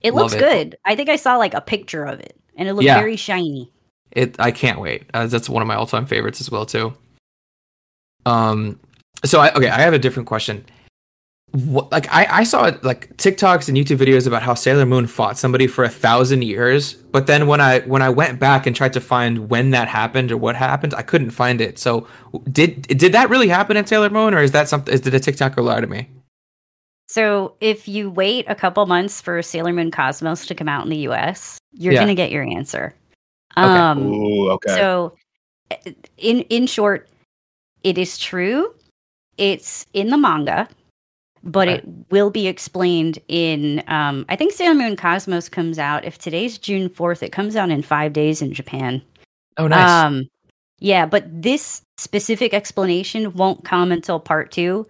It Love looks it. good. I think I saw like a picture of it and it looked Yeah. very shiny. It I can't wait. Uh, that's one of my all-time favorites as well too. Um so I okay, I have a different question. What, like I, I saw like TikToks and YouTube videos about how Sailor Moon fought somebody for a thousand years, but then when I when I went back and tried to find when that happened or what happened, I couldn't find it. So did did that really happen in Sailor Moon, or is that something? Is did a TikToker lie to me? So if you wait a couple months for Sailor Moon Cosmos to come out in the US, you're Yeah. gonna get your answer. Okay. Um Ooh, okay. so in in short, it is true. It's in the manga, but Right. it will be explained in um I think Sailor Moon Cosmos comes out if today's June 4th, it comes out in 5 days in Japan. Oh, nice. Um, yeah, but this specific explanation won't come until part two,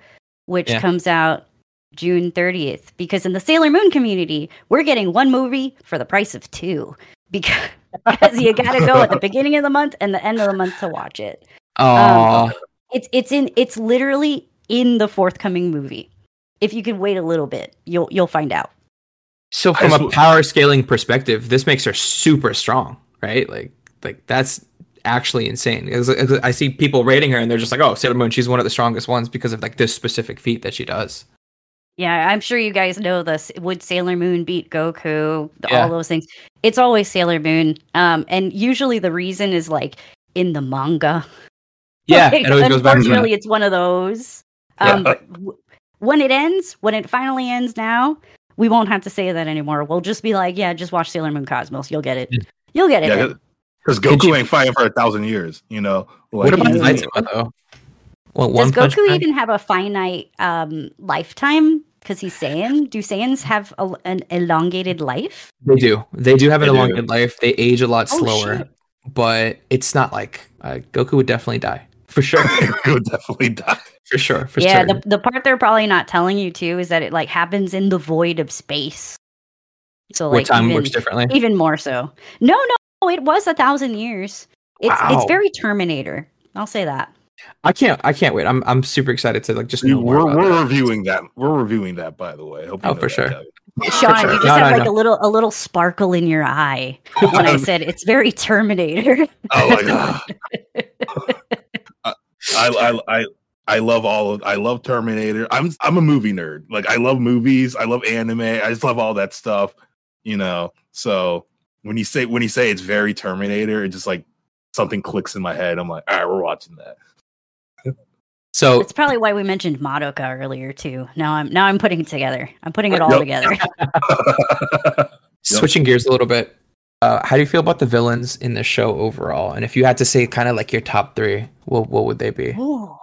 which Yeah. comes out June 30th. Because in the Sailor Moon community, we're getting one movie for the price of two. Because, <laughs> because you got to go at the <laughs> beginning of the month and the end of the month to watch it. Oh, It's it's in it's literally in the forthcoming movie. If you can wait a little bit, you'll you'll find out. so from a power scaling perspective, this makes her super strong, right? Like like that's actually insane. 'cause I see people rating her and they're just like, "Oh, Sailor Moon, she's one of the strongest ones because of like this specific feat that she does." Yeah, I'm sure you guys know this. Would Sailor Moon beat Goku? The- Yeah. All those things. It's always Sailor Moon. Um, and usually the reason is like in the manga. Yeah, <laughs> Like, it always goes back to that. Unfortunately, it's one of those. Um, but w- when it ends, when it finally ends now, we won't have to say that anymore. We'll just be like, yeah, just watch Sailor Moon Cosmos. You'll get it. You'll get it. yeah, because Could Goku you- ain't fighting for a thousand years. You know. What about Yeah. Saitama though? Well, Does one Punch Goku Man? even have a finite um, lifetime? Because he's Saiyan. Do Saiyans have a, an elongated life? They do. They do have an They do. elongated life. They age a lot Oh, slower, shit. but it's not like uh, Goku would definitely die for sure, <laughs> Goku would definitely die. For sure, for yeah, certain. the the part they're probably not telling you too is that it like happens in the void of space. So Where like time even, works differently. even more so. No, no, it was a thousand years. It's Wow. it's very Terminator. I'll say that. I can't. I can't wait. I'm. I'm super excited to like just know more. We're, about we're that. reviewing that. We're reviewing that, by the way. Hope you Oh, for sure. Kevin. Sean, sure. you just No, have no, like no. a little a little sparkle in your eye when I <laughs> said it's very Terminator. Oh my <laughs> god. <laughs> I, I I I love all of I love Terminator. I'm I'm a movie nerd. Like I love movies. I love anime. I just love all that stuff. You know. So when you say when you say it's very Terminator, it just like something clicks in my head. I'm like, all right, we're watching that. So it's probably why we mentioned Madoka earlier too. Now I'm now I'm putting it together. I'm putting it all <laughs> Yep. together. switching gears a little bit, uh, how do you feel about the villains in the show overall? And if you had to say kind of like your top three, what what would they be? Ooh.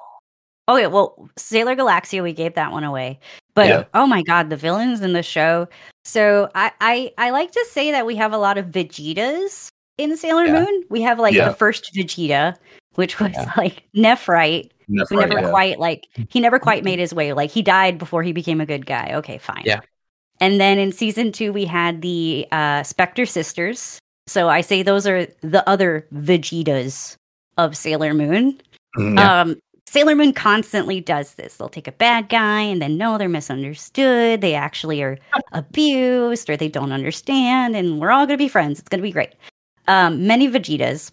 Okay, well, Sailor Galaxia, we gave that one away. But Yeah. oh my god, the villains in the show. So I, I I like to say that we have a lot of Vegetas in Sailor Yeah. Moon. We have like Yeah. the first Vegeta, which was Yeah. like Nephrite, That's who never yeah. quite like he never quite made his way. Like he died before he became a good guy. Okay, fine. Yeah. And then in season two, we had the uh, Spectre sisters. So I say those are the other Vegetas of Sailor Moon. Mm, Um, Sailor Moon constantly does this. They'll take a bad guy and then no, they're misunderstood. They actually are abused or they don't understand, and we're all gonna be friends. It's gonna be great. Um, many Vegetas.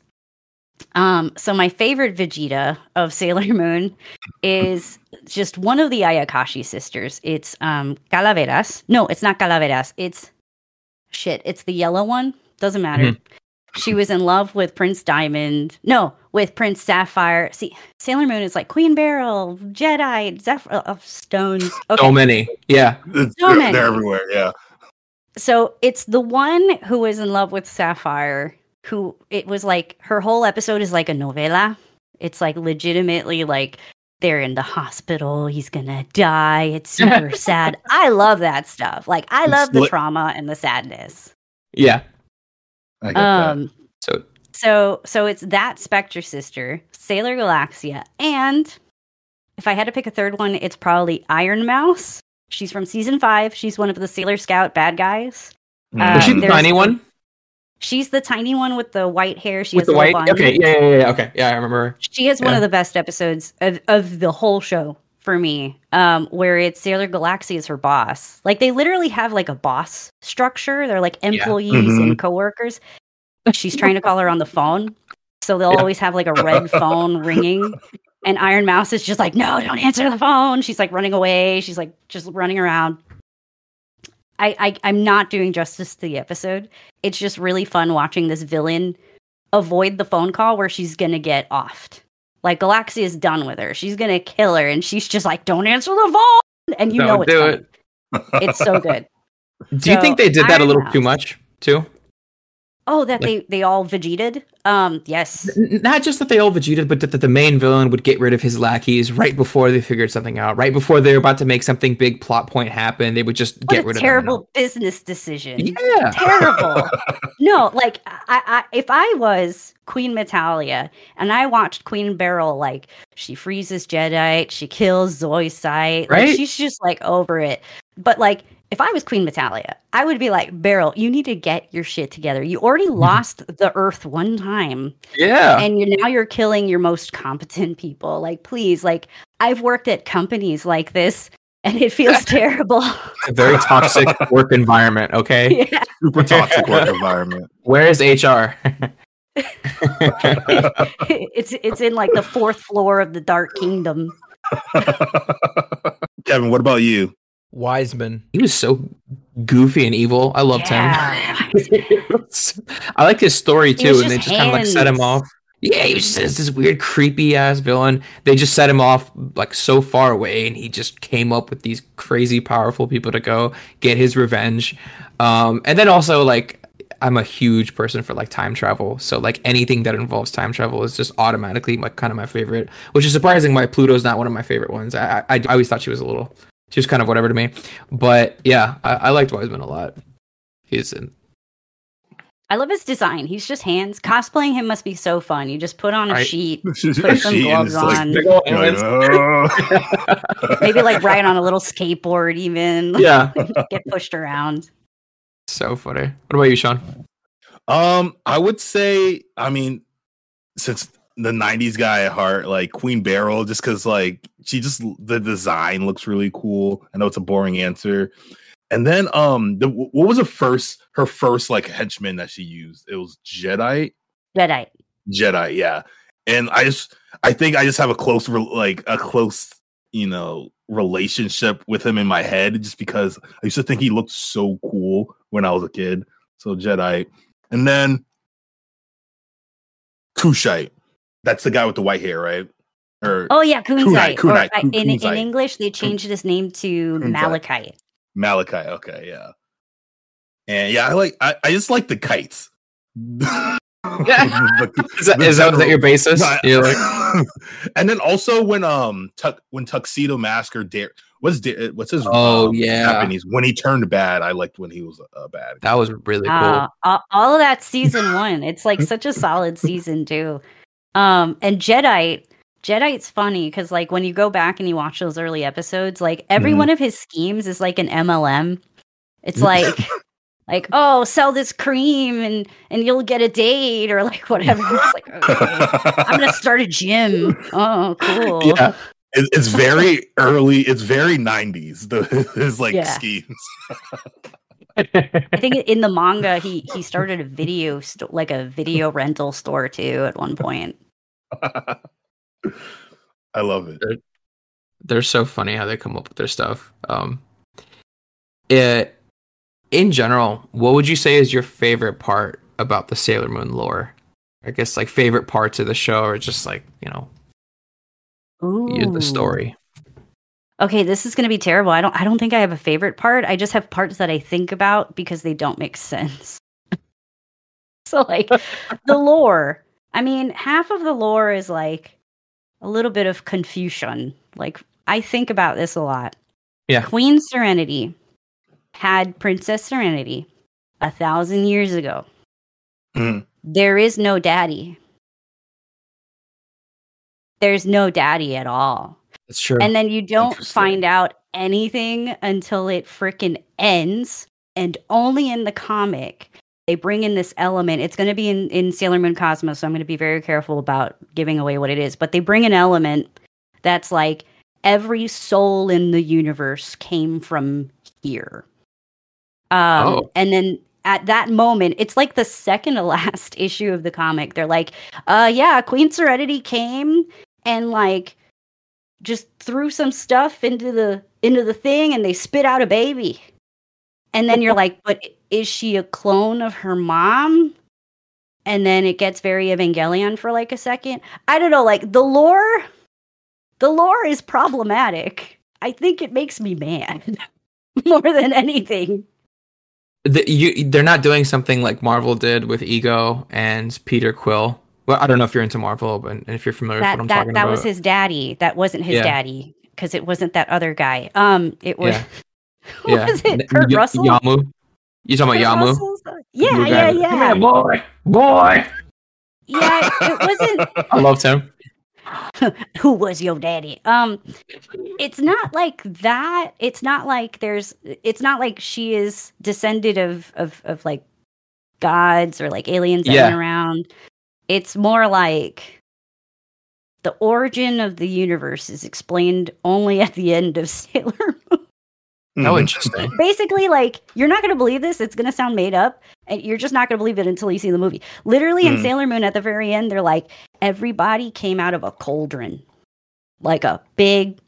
Um, so my favorite Vegeta of <laughs> Sailor Moon is just one of the Ayakashi sisters. It's um Calaveras. No, it's not Calaveras. It's shit. It's the yellow one. Doesn't matter. She was in love with Prince Diamond. No, with Prince Sapphire. See, Sailor Moon is like Queen Beryl, Jedi, Zephyr of uh, stones. Okay. So many. Yeah. So they're, many. they're everywhere. Yeah. So it's the one who was in love with Sapphire, who it was like her whole episode is like a novela. It's like legitimately like they're in the hospital, he's gonna die. It's super <laughs> sad. I love that stuff. Like I It's love the lit- trauma and the sadness. Yeah. I get that. Um So so so it's that Spectre sister, Sailor Galaxia, and if I had to pick a third one, it's probably Iron Mouse. She's from season five. She's one of the Sailor Scout bad guys. Mm. was she the tiny one? She's the tiny one with the white hair. She With has the white? bun. Okay. Yeah, yeah, yeah, yeah. Okay. Yeah, I remember. She has one of the best episodes of, of the whole show for me, um, where it's Sailor Galaxy is her boss. Like they literally have like a boss structure. They're like employees Mhm. and coworkers. She's trying to call her on the phone, so they'll Yeah. always have like a <laughs> red phone ringing. And Iron Mouse is just like, no, don't answer the phone. She's like running away. She's like just running around. I, I I'm not doing justice to the episode. It's just really fun watching this villain avoid the phone call where she's gonna get offed. Like Galaxia is done with her. She's gonna kill her, and she's just like, "Don't answer the phone," and you know Don't it's do coming. it. It's so good. <laughs> Do you think they did that a Iron little too much too? Oh, that Like- they they all Vegetaed. Um, yes. Not just that they all vegetated, but that, that the main villain would get rid of his lackeys right before they figured something out. Right before they were about to make something big plot point happen, they would just What get rid of terrible business decision. Yeah. Terrible. <laughs> no, like I, I, if I was Queen Metalia and I watched Queen Beryl, like she freezes Jedi, she kills Zoisite, like, Right? she's just like over it. But like, if I was Queen Metalia, I would be like, Beryl, you need to get your shit together. You already mm-hmm. lost the Earth one time, Yeah. and you now you're killing your most competent people. Like, please, like I've worked at companies like this, and it feels <laughs> terrible. a very toxic <laughs> work environment. Okay. yeah. Super toxic work <laughs> environment. Where is HR? it's it's in like the fourth floor of the Dark Kingdom. Kevin, what about you? Wiseman. he was so goofy and evil. I loved Yeah. him. <laughs> I like his story too, and they just just kind of like set him off. Yeah, he was just this weird, creepy ass villain. They just set him off like so far away, and he just came up with these crazy, powerful people to go get his revenge. Um, and then also like I'm a huge person for like time travel, so like anything that involves time travel is just automatically like kind of my favorite. Which is surprising. Why Pluto's not one of my favorite ones. I I, I always thought she was a little, she was kind of whatever to me. But yeah, I, I liked Wiseman a lot. He's in, I love his design. He's just hands. Cosplaying him must be so fun. You just put on a Right. sheet, <laughs> Put some gloves on. Big ol' You're like, hands. "Oh." <laughs> <laughs> maybe like ride on a little skateboard, even. yeah, Get pushed around. so funny. What about you, Sean? Um, I would say, I mean, since the '90s guy at heart, like Queen Beryl, just because like she just the design looks really cool. I know it's a boring answer. And then, um, the, what was the first her first like henchman that she used? It was Jedi. Jedi. Jedi, yeah. And I just, I think I just have a close, like a close, you know, relationship with him in my head, just because I used to think he looked so cool when I was a kid. So Jedi, and then Kushite. That's the guy with the white hair, right? Or Oh yeah, Kunzite. Or, Kunite, uh, Kun- in, in English, they changed his name to Kunzite. Malachite. Malachi. Okay, yeah. And yeah, I like. I, I just like the kites. <laughs> The- <laughs> Is that, the is that, is that your basis? Right. You're like, <laughs> and then also when um tuck when tuxedo mask or dare what's da- what's his Oh, um, yeah. Japanese when he turned bad I liked when he was uh, bad that was really cool. Uh, all, all of that season one. It's like such a solid season too. Um, and Jedi, Jedi's funny because like when you go back and you watch those early episodes, like every Mhm. one of his schemes is like an MLM. It's like, <laughs> like oh, sell this cream and and you'll get a date or like whatever. It's like <laughs> okay, I'm gonna start a gym. Oh, cool. Yeah. It- it's very early it's very 90s the <laughs> his like Yeah. schemes I think in the manga he he started a video sto- like a video rental store too at one point. <laughs> I love it They're so funny how they come up with their stuff. Um, it, in general, what would you say is your favorite part about the Sailor Moon lore? I guess like favorite parts of the show, or just like you know you- the story. Okay, this is going to be terrible. I don't I don't think I have a favorite part. I just have parts that I think about because they don't make sense. <laughs> so like the <laughs> lore. I mean, half of the lore is like a little bit of confusion. Like I think about this a lot. Yeah. Queen Serenity had Princess Serenity a thousand years ago. Mhm. There is no daddy. There's no daddy at all. That's true. And then you don't find out anything until it freaking ends. And only in the comic, they bring in this element. It's going to be in, in Sailor Moon Cosmos, so I'm going to be very careful about giving away what it is. But they bring an element that's like every soul in the universe came from here. Um, Oh. And then at that moment, it's like the second to <laughs> last issue of the comic. They're like, uh, yeah, Queen Serenity came and like just threw some stuff into the into the thing and they spit out a baby. And then you're like, but is she a clone of her mom? And then it gets very Evangelion for like a second. I don't know, like the lore the lore is problematic. I think it makes me mad <laughs> more than anything. the, you, they're not doing something like Marvel did with Ego and Peter Quill. Well, I don't know if you're into Marvel, but and if you're familiar That with what I'm that, talking that about. That was his daddy. That wasn't his Yeah. daddy because it wasn't that other guy. Um it was Yeah. who <laughs> yeah. was it? Kurt Y- Russell? Yamu. You talking Kurt about Yamu? Russell's- Yeah, Blue yeah, guy. yeah. boy, boy. Yeah, it wasn't <laughs> I loved him. <laughs> who was your daddy. Um it's not like that. It's not like there's it's not like she is descended of of of like gods or like aliens that Yeah. went around. It's more like the origin of the universe is explained only at the end of <laughs> Sailor Moon. Oh, Mhm. interesting. basically like you're not going to believe this it's going to sound made up and you're just not going to believe it until you see the movie literally in Hmm. sailor moon at the very end they're like everybody came out of a cauldron like a big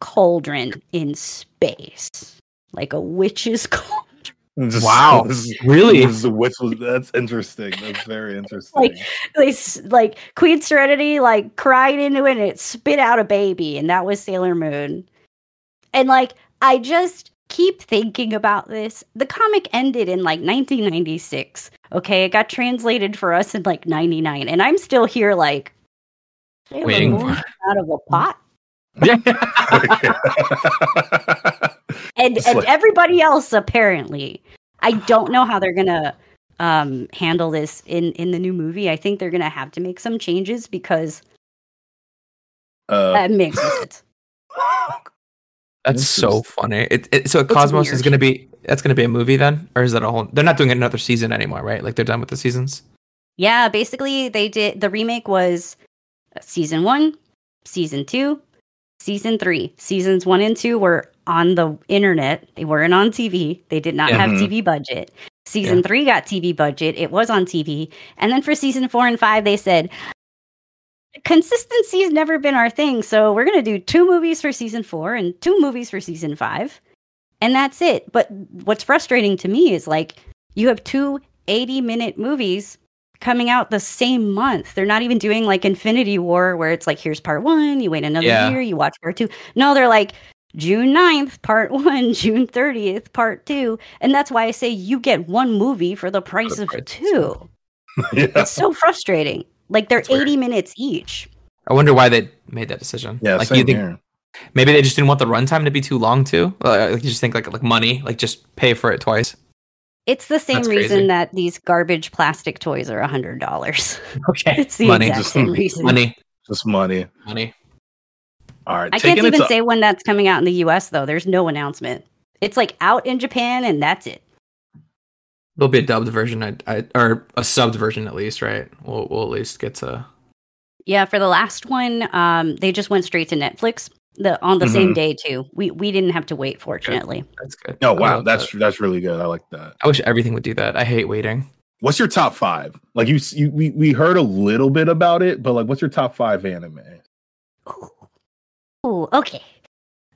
cauldron in space like a witch's <laughs> cauldron Just- Wow. <laughs> this Really? this which was that's interesting. That's very <laughs> interesting. Like- they like queen serenity like cried into it and it spit out a baby and that was sailor moon and like i just keep thinking about this the comic ended in like 1996 okay it got translated for us in like 99 and i'm still here like Sailor Waiting Moon out of a <laughs> pot Yeah. And It's and like- everybody else apparently i don't know how they're gonna um handle this in in the new movie i think they're gonna have to make some changes because uh, that makes sense That's This so is- funny. It, it, so It's Cosmos is going to be that's going to be a movie then, or is that a whole? They're not doing another season anymore, right? Like they're done with the seasons. Yeah, basically they did the remake was season 1, season 2, season 3. Seasons 1 and 2 were on the internet. They weren't on TV. They did not have Mhm. TV budget. Season Yeah. 3 got TV budget. It was on TV. And then for season 4 and 5 they said consistency's never been our thing, so we're going to do two movies for season 4 and two movies for season 5. And that's it. But what's frustrating to me is like you have two 80 minute movies coming out the same month. They're not even doing like Infinity War where it's like here's part 1, you wait another Yeah. year, you watch part 2. No, they're like June 9th, part 1, <laughs> June 30th, part 2. And that's why I say you get one movie for the price the of price of two. <laughs> yeah. It's so frustrating. Like they're That's weird. 80 minutes each. I wonder why they made that decision. Yeah, like same you think here. maybe they just didn't want the runtime to be too long too. Uh, Like you just think like like money, like just pay for it twice. It's the same That's reason crazy. that these garbage plastic toys are $100. <laughs> Okay, It's the money, exact Just same reason. money, Just money. money. All right. I can't even to- say when that's coming out in the US though. There's no announcement. It's like out in Japan and that's it. There'll be a dubbed version, I, I, or a subbed version at least, right? We'll we'll at least get to. Yeah, for the last one, um, they just went straight to Netflix the on the same Mhm. day too. We we didn't have to wait, fortunately. That's good. Oh I wow, that's that. that's really good. I like that. I wish everything would do that. I hate waiting. What's your top five? Like you, you we, we heard a little bit about it, but like, what's your top five anime? Ooh, okay.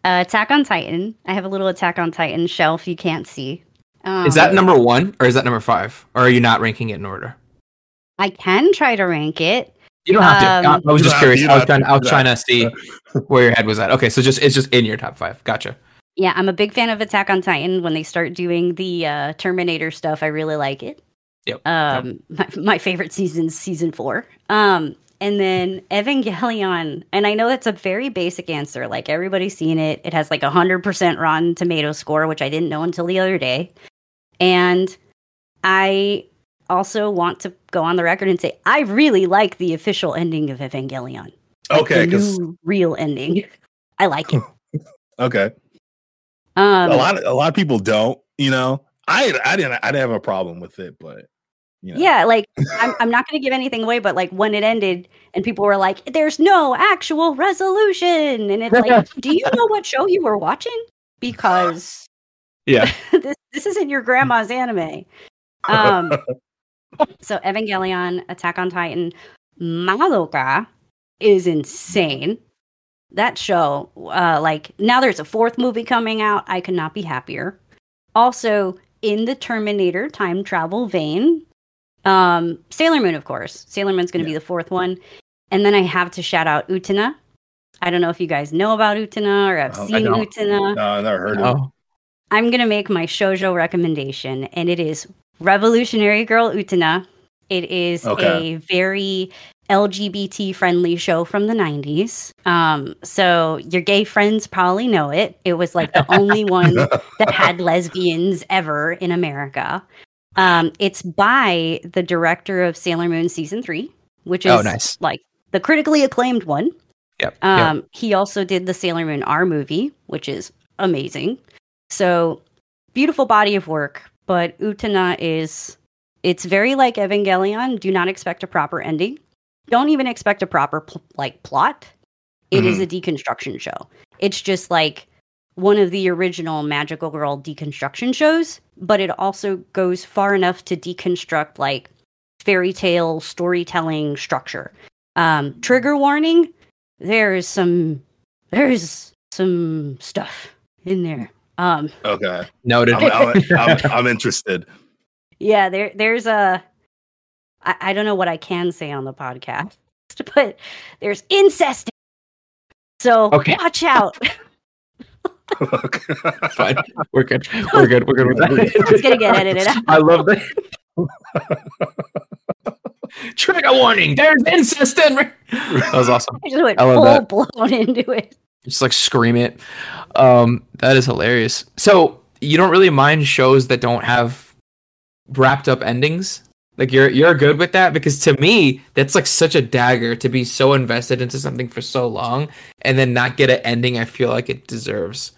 Uh, Attack on Titan. I have a little Attack on Titan shelf you can't see. Um, Is that number one or is that number five? Or are you not ranking it in order? I can try to rank it. You don't have to. Um, I I was just curious. I was don't trying. I was to trying to see where your head was at. Okay, so just it's just in your top five. Gotcha. Yeah, I'm a big fan of Attack on Titan. When they start doing the uh, Terminator stuff, I really like it. Yep, Um, my, my favorite season's season four. Um, and then Evangelion, and I know that's a very basic answer. Like everybody's seen it. It has like a hundred percent Rotten Tomato score, which I didn't know until the other day. And I also want to go on the record and say I really like the official ending of Evangelion. Like, Okay, new real ending. I like it. <laughs> okay, Um, a lot of a lot of people don't. You know, I I didn't I didn't have a problem with it, but you know. Yeah, like I'm, I'm not going to give anything away, but like when it ended and people were like, "There's no actual resolution," and it's like, <laughs> do you know what show you were watching? Because Yeah. <laughs> this this isn't your grandma's anime. Um, <laughs> so Evangelion, Attack on Titan, Madoka is insane. That show, uh, like now there's a fourth movie coming out. I could not be happier. Also, in the Terminator time travel vein, um, Sailor Moon, of course. Sailor Moon's going to be the fourth one, and then I have to shout out Utena. I don't know if you guys know about Utena or have Oh, seen don't. No, I've never heard of it. I'm gonna make my shoujo recommendation, and it is Revolutionary Girl Utena. It is Okay. a very LGBT friendly show from the 90s. Um, so your gay friends probably know it. It was like the only one <laughs> that had lesbians ever in America. Um, it's by the director of Sailor Moon season three, which is Oh, nice. like the critically acclaimed one. yep. yep. Um, He also did the Sailor Moon R movie, which is amazing. So beautiful body of work, but Utena is it's very like Evangelion. Do not expect a proper ending. Don't even expect a proper pl- like plot. It is a deconstruction show. It's just like one of the original magical girl deconstruction shows, but it also goes far enough to deconstruct like fairy tale storytelling structure. Um, trigger warning: there is some there's some stuff in there. Um, Okay, Noted. I'm, I'm, I'm, <laughs> I'm interested. yeah, there there's a I, I don't know what I can say on the podcast, <laughs> but there's incest. So Okay. watch out. <laughs> <laughs> Fine. We're good. We're good. We're good with that. <laughs> It's gonna get edited out. <laughs> I love that. Trigger warning. There's incest in. That was awesome. I just went I love full that. blown into it. Just like scream it. Um, that is hilarious. So you don't really mind shows that don't have wrapped up endings. Like you're you're good with that because to me that's like such a dagger to be so invested into something for so long and then not get an ending I feel like it deserves.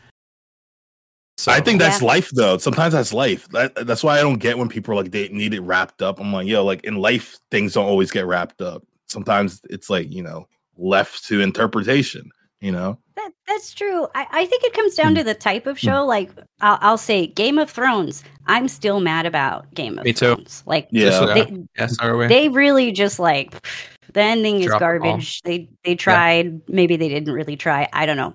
So I think that's Yeah. life, though. Sometimes that's life. That, that's why I don't get when people are like they need it wrapped up. I'm like, yo, like in life, things don't always get wrapped up. Sometimes it's like you know left to interpretation. You know, That that's true. I, I think it comes Hmm. down to the type of show. Like I'll, I'll say Game of Thrones. I'm still mad about Game of Me too. Thrones. Like yeah. Yeah. they, yes, are they really just like <sighs> the ending is Drop the ball. garbage. They they tried, maybe they didn't really try. I don't know.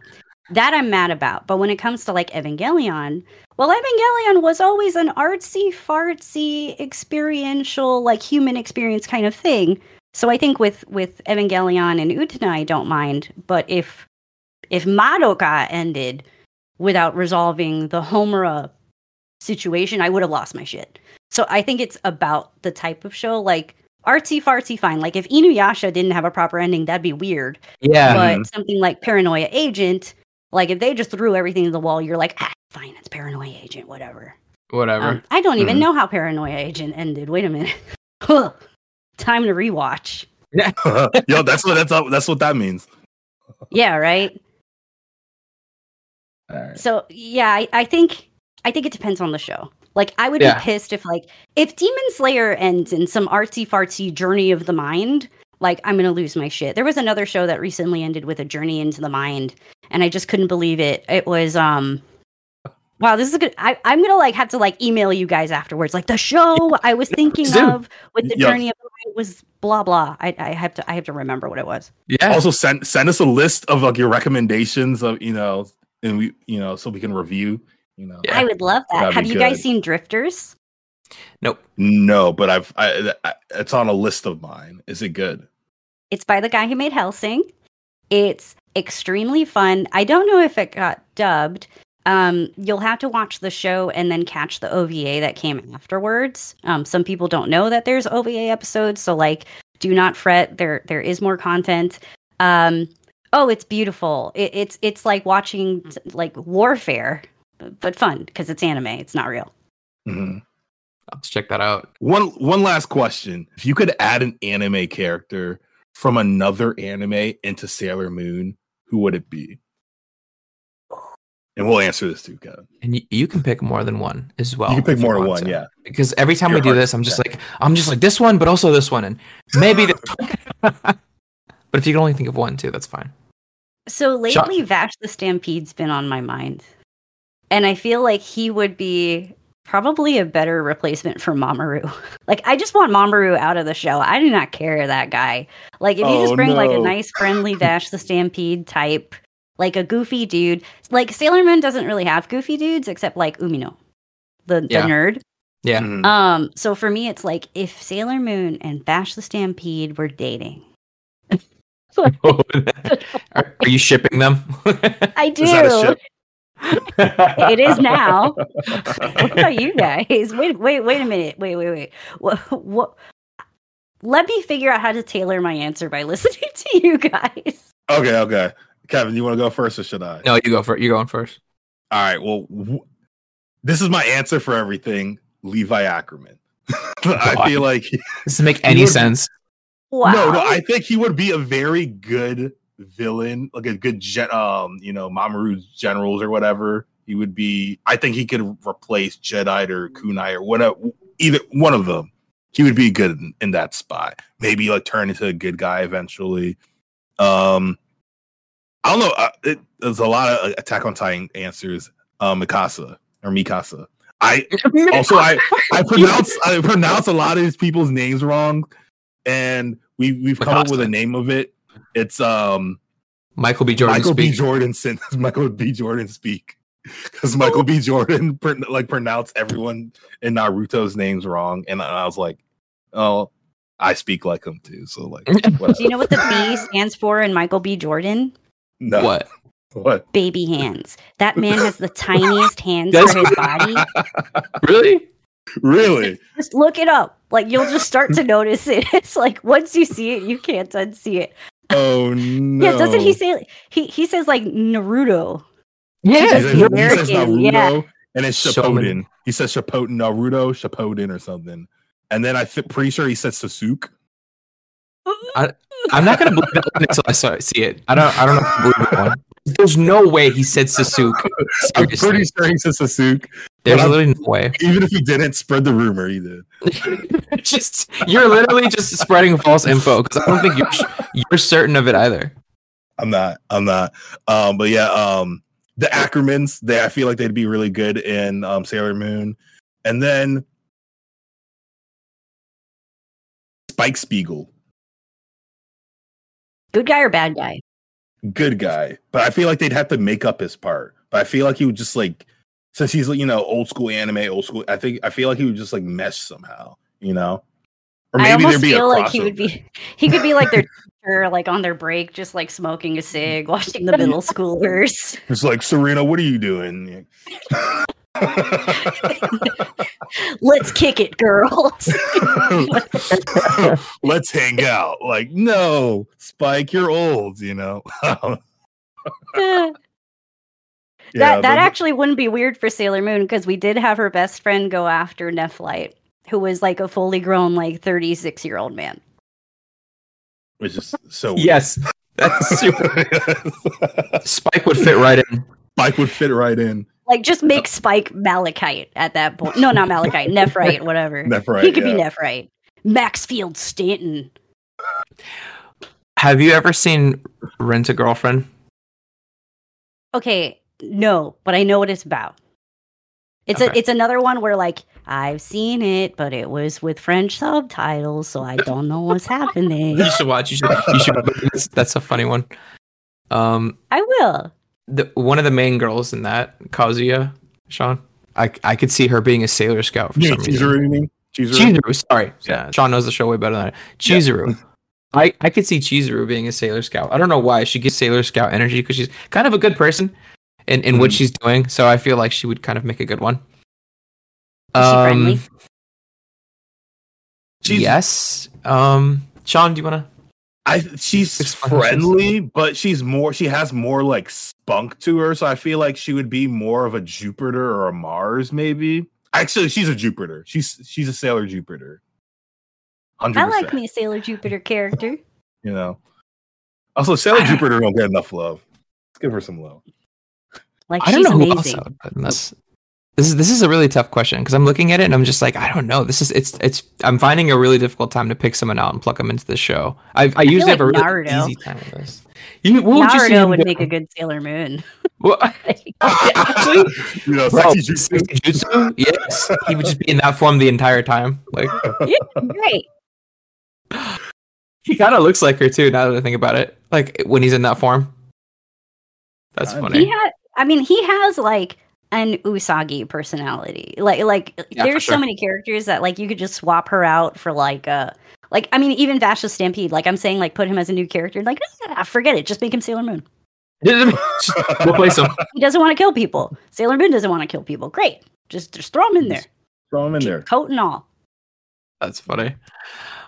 That I'm mad about. But when it comes to like Evangelion, well, Evangelion was always an artsy, fartsy, experiential, like human experience kind of thing. So I think with with Evangelion and Utena, I don't mind. But if if Madoka ended without resolving the Homura situation, I would have lost my shit. So I think it's about the type of show. Like artsy fartsy, fine. Like if Inuyasha didn't have a proper ending, that'd be weird. yeah. But mm-hmm. something like Paranoia Agent, like if they just threw everything to the wall, you're like, ah, fine, it's Paranoia Agent, whatever. Whatever. Um, I don't even Mhm. know how Paranoia Agent ended. Wait a minute. <laughs> Huh. Time to rewatch. <laughs> yo, that's what that's that's what that means. Yeah, right. Alright. So yeah, I, I think I think it depends on the show. Like I would Yeah. be pissed if like if Demon Slayer ends in some artsy fartsy journey of the mind, like I'm gonna lose my shit. There was another show that recently ended with a journey into the mind, and I just couldn't believe it. It was um Wow, this is a good. I, I'm gonna like have to like email you guys afterwards. Like the show I was thinking do. of with the Yeah. journey of the mind was blah blah. I, I have to I have to remember what it was. Yeah. Also, send send us a list of like your recommendations of you know, and we you know so we can review You know. Yeah. I would love that. That'd Have be you guys seen Drifters? Nope. No, but I've I, I it's on a list of mine. Is it good? It's by the guy who made Hellsing. It's extremely fun. I don't know if it got dubbed. Um, you'll have to watch the show and then catch the OVA that came afterwards. Um, some people don't know that there's OVA episodes, so like, do not fret. There, there is more content. Um, oh, it's beautiful. It, it's it's like watching like warfare, but fun because it's anime. It's not real. Mhm. Let's check that out. One one last question: If you could add an anime character from another anime into Sailor Moon, who would it be? And we'll answer this too, Kevin. And you, you can pick more than one as well. you can pick more than one, to. yeah. Because every time Your we do heart- this, I'm just like, I'm just like this one, but also this one, and maybe this. one. <laughs> <laughs> but if you can only think of one too, that's fine. So Shot- lately, Vash the Stampede's been on my mind. And I feel like he would be probably a better replacement for Mamoru. <laughs> like, I just want Mamoru out of the show. I do not care that guy. Like, if you Oh, just bring like a nice, friendly <laughs> Vash the Stampede type, like a goofy dude, like Sailor Moon doesn't really have goofy dudes except like Umino, the, the nerd. Yeah. Mhm. Um, so for me, it's like if Sailor Moon and Vash the Stampede were dating. <laughs> are, are you shipping them? I do. <laughs> it is now. <laughs> what about you guys? Wait, wait, wait a minute. Wait, wait, wait. What? What? Let me figure out how to tailor my answer by <laughs> listening to you guys. Okay, okay. Kevin, you want to go first or should I? no, you go first. You're going first. All right. Well, w- this is my answer for everything. Levi Ackerman. I God. feel like Does it make any would- sense? Wow. no, no. I think he would be a very good villain, like a good gen, um, you know, Mamoru's generals or whatever. He would be. I think he could replace Jedi or Kunai or whatever. Either one of them. He would be good in, in that spot. Maybe like turn into a good guy eventually. Um, I don't know. Uh, it, there's a lot of Attack on Titan answers. Um, Mikasa or Mikasa. I <laughs> also I I pronounce I pronounce a lot of these people's names wrong, and we we've come up with a name of it. It's um Michael B. Jordan. Michael B. Jordan since <laughs> Michael B. Jordan speak because Michael B. Jordan <laughs> pr- like pronounced everyone in Naruto's names wrong, and I was like, oh, I speak like him too. So like, <laughs> Do you know what the B stands for in Michael B. Jordan? no, What? what? Baby hands. That man has the tiniest hands Does- for his body. Really? really? Just look it up. Like you'll just start to notice it. It's like once you see it, you can't unsee it. Oh no! <laughs> Yeah, doesn't he say he he says like Naruto? He Yeah. says, he says American, Naruto, yeah. and it's So. He says Shippuden, Naruto, Shippuden, or something. And then I th- pretty sure he said Sasuke. I'm not gonna believe that one until I saw, see it. I don't. I don't know if I believe that. There's no way he said Sasuke. <laughs> I'm pretty sure he said Sasuke. There's but literally no way. Even if he didn't, spread the rumor. He did. <laughs> just you're literally just spreading false info because I don't think you're you're certain of it either. I'm not. I'm not. Um, but yeah, um, the Ackermans. They I feel like they'd be really good in um, Sailor Moon, and then Spike Spiegel, Good guy or bad guy? good guy, but I feel like they'd have to make up his part. But I feel like he would just like since he's like, you know old school anime, old school. I think I feel like he would just like mesh somehow. You know, or I maybe almost there'd be a feel like he would be he could be like their teacher, like on their break, just like smoking a cig, <laughs> watching the middle schoolers. It's like Serena, what are you doing? <laughs> Let's kick it, girls. <laughs> Let's hang out. Like, no, Spike, you're old, you know. Uh, that Yeah, that but- actually wouldn't be weird for Sailor Moon because we did have her best friend go after Nephrite, who was like a fully grown, like thirty six year old man. which is so Yes, that's <laughs> super. Spike would fit right in. Spike would fit right in. Like just make Spike Malachite at that point. No, not Malachite, Nephrite, whatever. Nephrite, he could be yeah. Nephrite. Maxfield Stanton. Have you ever seen Rent a Girlfriend? Okay, no, but I know what it's about. It's a it's another one where like I've seen it, but it was with French subtitles, so I don't know what's happening. You should watch. You should. You should. That's, that's a funny one. Um, I will. the one of the main girls in that, Kazuya, Sean. I I could see her being a Sailor Scout for Yeah, some reason. Chizuru, you mean? Chizuru? Chizuru, sorry. Yeah, Sean knows the show way better than I. Chizuru. I, I could see Chizuru being a Sailor Scout. I don't know why. She gets Sailor Scout energy because she's kind of a good person in, in what Mhm. she's doing. So I feel like she would kind of make a good one. Is she friendly? She's- yes. Um, Sean, do you want to? I she's Explain she's- friendly, but she's more. She has more like spunk to her, so I feel like she would be more of a Jupiter or a Mars, maybe. Actually, she's a Jupiter. She's she's a Sailor Jupiter. Hundred I like me a Sailor Jupiter character. You know. Also, Sailor Jupiter don't get enough love. Let's give her some love. Like I don't she's know who else. I would put in this. This is this is a really tough question because I'm looking at it and I'm just like I don't know. This is it's it's I'm finding a really difficult time to pick someone out and plug them into the show. I I usually have a really Naruto. easy time with this. You, what would you Naruto him would make a good Sailor Moon. <laughs> Well, <laughs> <laughs> actually, you know, bro, sexy jutsu, yes, he would just be in that form the entire time. Like yeah, great. he kind of looks like her too. Now that I think about it, like when he's in that form. That's funny. He had. I mean, he has like an Usagi personality. Like, like Yeah, there's sure. so many characters that like you could just swap her out for like a like I mean even Vash the Stampede. Like I'm saying, like put him as a new character. Like ah, forget it, just make him Sailor Moon. <laughs> we'll place him. He doesn't want to kill people. Sailor Moon doesn't want to kill people. Great, just just throw him in there, Throw him in there. coat and all. That's funny.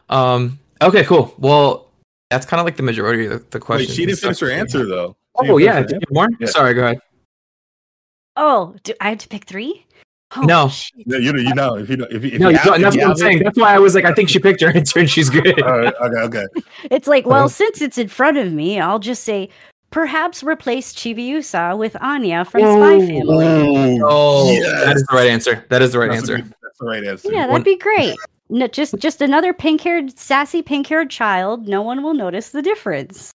Um. Okay. Cool. Well, that's kind of like the majority of the, the Wait, questions. she didn't and finish her answer though. Oh yeah. finish her Did you have more? Yeah. Sorry. Go ahead. Oh, do I have to pick three? Oh, No. shit. No, you know, you know, if you know, if you, if no, you you don't, that's what I'm have it- saying. That's why I was like, I think she picked her <laughs> answer and she's good. All right, okay, okay. <laughs> It's like, well, Uh-huh. since it's in front of me, I'll just say perhaps replace Chibiusa with Anya from Spy Family. Oh, Yes. that is the right answer. That is the right That's answer. good- that's the right answer. Yeah, that'd be great. No, just just another pink-haired, sassy pink-haired child. No one will notice the difference.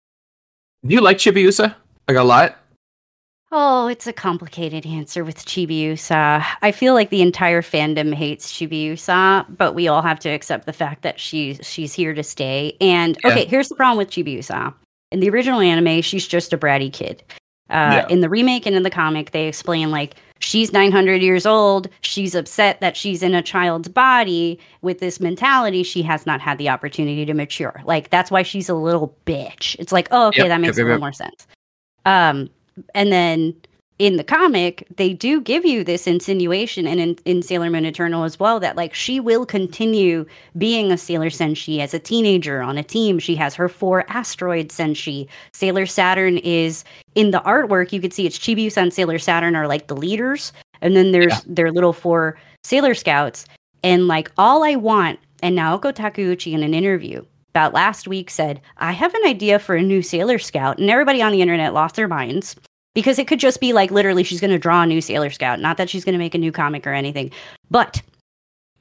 Do you like Chibiusa? Like a lot? Oh, it's a complicated answer with Chibiusa. I feel like the entire fandom hates Chibiusa, but we all have to accept the fact that she's she's here to stay. And Yeah. okay, here's the problem with Chibiusa. In the original anime, she's just a bratty kid. Uh, Yeah. In the remake and in the comic, they explain like she's 900 years old. She's upset that she's in a child's body with this mentality. She has not had the opportunity to mature. Like that's why she's a little bitch. It's like, oh, okay, Yep, that makes yep, a yep, little more sense. Um, and then in the comic, they do give you this insinuation, and in, in Sailor Moon Eternal as well, that like she will continue being a Sailor Senshi as a teenager on a team. She has her four asteroid Senshi. Sailor Saturn is in the artwork. You could see it's Chibiusa and Sailor Saturn are like the leaders, and then there's Yeah. their little four Sailor Scouts. And like all I want, and Naoko Takeuchi in an interview about last week said, I have an idea for a new Sailor Scout. And everybody on the internet lost their minds because it could just be like literally she's going to draw a new Sailor Scout. Not that she's going to make a new comic or anything, but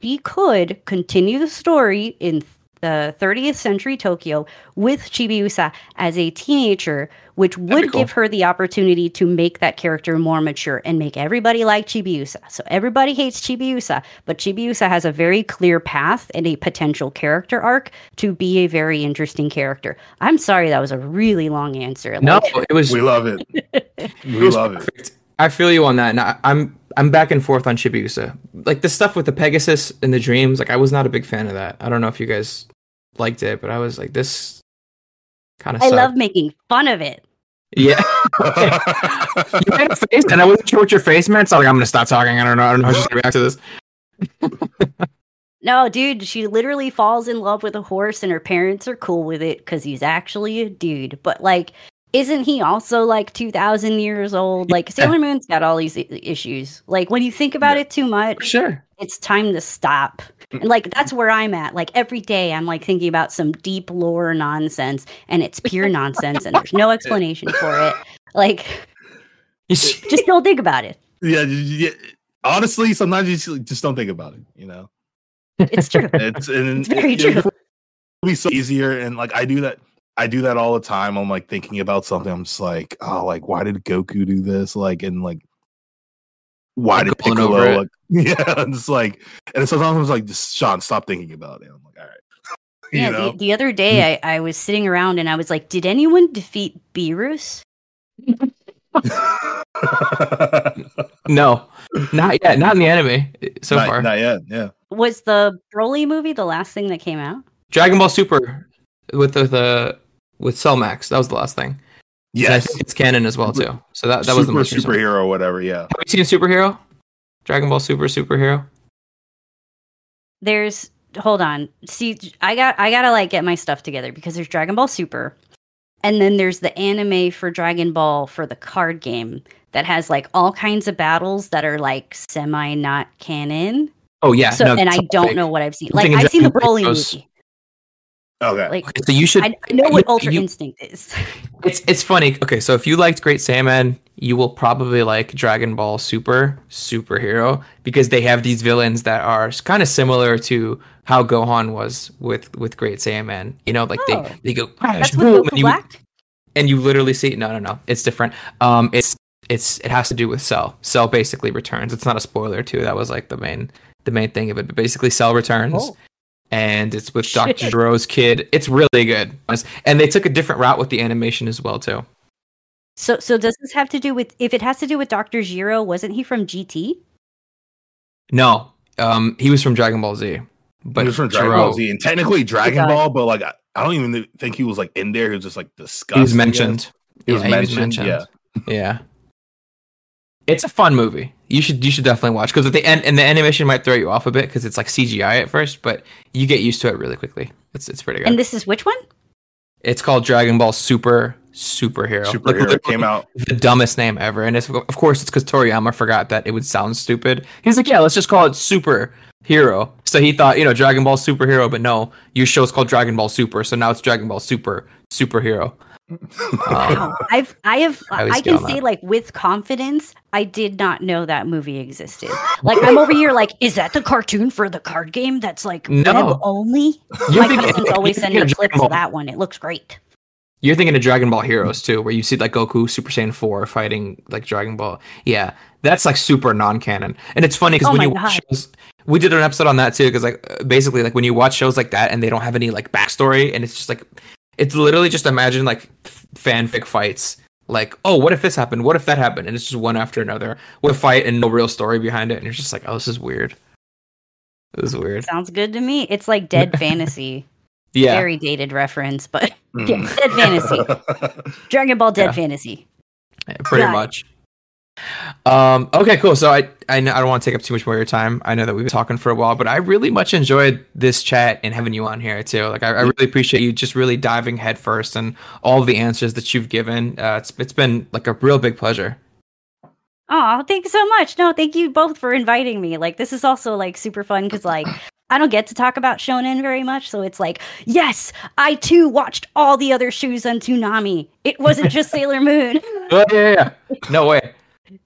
she could continue the story in the 30th century Tokyo with Chibiusa as a teenager, which would cool. give her the opportunity to make that character more mature and make everybody like Chibiusa. So everybody hates Chibiusa, but Chibiusa has a very clear path and a potential character arc to be a very interesting character. I'm sorry that was a really long answer. No, Like, <laughs> it was. We love it. <laughs> it We was love it. I feel you on that, and I, I'm I'm back and forth on Chibiusa. Like the stuff with the Pegasus and the dreams. Like I was not a big fan of that. I don't know if you guys liked it, but I was like, this kind of. I love making fun of it. Yeah, <laughs> <laughs> you made a face, and I wasn't sure what your face meant. So like, I'm gonna stop talking. I don't know. I don't know how she's gonna react to this. No, dude, she literally falls in love with a horse and her parents are cool with it because he's actually a dude. But like, isn't he also like 2,000 years old? Like, <laughs> Yeah. Sailor Moon's got all these i- issues. Like, when you think about Yeah. it too For much, sure. It's time to stop. And like, that's where I'm at. Like, every day I'm like thinking about some deep lore nonsense and it's pure nonsense and there's no <laughs> explanation for it. Like, <laughs> just don't think about it. yeah, yeah. Honestly, sometimes you just- just don't think about it. You know, It's true. <laughs> it's and It's very it, true. It'll be so easier, and like I do that. I do that all the time. I'm like thinking about something. I'm just like, oh, like why did Goku do this? Like, and like, why Like, did going Piccolo? over it. Like, <laughs> yeah, and it's like, and sometimes I was like, just Sean, stop thinking about it. I'm like, all right, <laughs> you Yeah, know, the, the other day I, I was sitting around and I was like, did anyone defeat Beerus? <laughs> no, Not yet. Not in the anime so not, far. not yet. Yeah. Was the Broly movie the last thing that came out? Dragon Ball Super with the, the with uh, Cell Max. That was the last thing. And I Yes. think it's canon as well too. So that that was the Super most recent one. superhero whatever. Yeah. Have you seen Superhero? Dragon Ball Super Superhero. There's hold on. See, I got I gotta like get my stuff together because there's Dragon Ball Super, and then there's the anime for Dragon Ball for the card game that has like all kinds of battles that are like semi not canon. Oh yeah. so no, and I don't fake. know what I've seen. Like I've seen the Dragon Broly movie. Okay. Like Okay, so you should. I, I know what you- Ultra you- Instinct is. <laughs> It's it's funny. Okay, so if you liked Great Saiyaman, you will probably like Dragon Ball Super Superhero because they have these villains that are kind of similar to how Gohan was with with Great Saiyaman. You know, like Oh. they they go crash boom, and you, Black. and you literally see no no no it's different. Um, it's it's it has to do with Cell. Cell basically returns. It's not a spoiler too. That was like the main the main thing of it. But basically, Cell returns Oh. And it's with Dr. Shit. Gero's kid. It's really good. And they took a different route with the animation as well too. So so does this have to do with if it has to do with Doctor Gero? Wasn't he from GT? No, um, he was from Dragon Ball Z, but he was from Dragon Giro- Ball Z and technically Dragon Ball, but like I, I don't even think he was like in there. He was just like disgusting. he was mentioned. He was Yeah, mentioned. Yeah. yeah. It's a fun movie. You should you should definitely watch because at the end and the animation might throw you off a bit because it's like CGI at first, but you get used to it really quickly. It's it's pretty good. And this is which one? it's called Dragon Ball Super Superhero. Like, Superhero literally came out. the dumbest name ever, and it's of course it's because Toriyama forgot that it would sound stupid. He's like, yeah, let's just call it Super Hero. So he thought, you know, Dragon Ball Superhero, but no, your show's called Dragon Ball Super, so now it's Dragon Ball Super Superhero. Wow. <laughs> I've I have I I can say that. like with confidence, I did not know that movie existed. Like I'm over here like, is that the cartoon for the card game that's like No. web only? You're My thinking- cousins <laughs> always you're send me clips Ball. of that one. It looks great. You're thinking of Dragon Ball Heroes too, where you see like Goku Super Saiyan 4 fighting like Dragon Ball. Yeah, that's like super non-canon, and it's funny because Oh when you watch shows, we did an episode on that too. Because like basically like when you watch shows like that and they don't have any like backstory, and it's just like it's literally just imagine like f- fanfic fights. Like, oh, what if this happened? What if that happened? And it's just one after another with fight and no real story behind it, and you're just like, oh, this is weird. This is weird. Sounds good to me. It's like Dead <laughs> Fantasy. Yeah, Very dated reference, but Mm. <laughs> yeah, Dead Fantasy. <laughs> Dragon Ball Dead Yeah. Fantasy. pretty Got much. Um, okay, cool. So I, I, know, I don't want to take up too much more of your time. I know that we've been talking for a while, but I really much enjoyed this chat and having you on here too. Like, I, I really appreciate you just really diving headfirst and all the answers that you've given. Uh, it's it's been like a real big pleasure. Oh, thank you so much. No, thank you both for inviting me. Like, this is also like super fun because like I don't get to talk about shonen very much, so it's like, yes, I too watched all the other shoes on Toonami. It wasn't just <laughs> Sailor Moon. Oh, yeah, yeah, yeah. No way.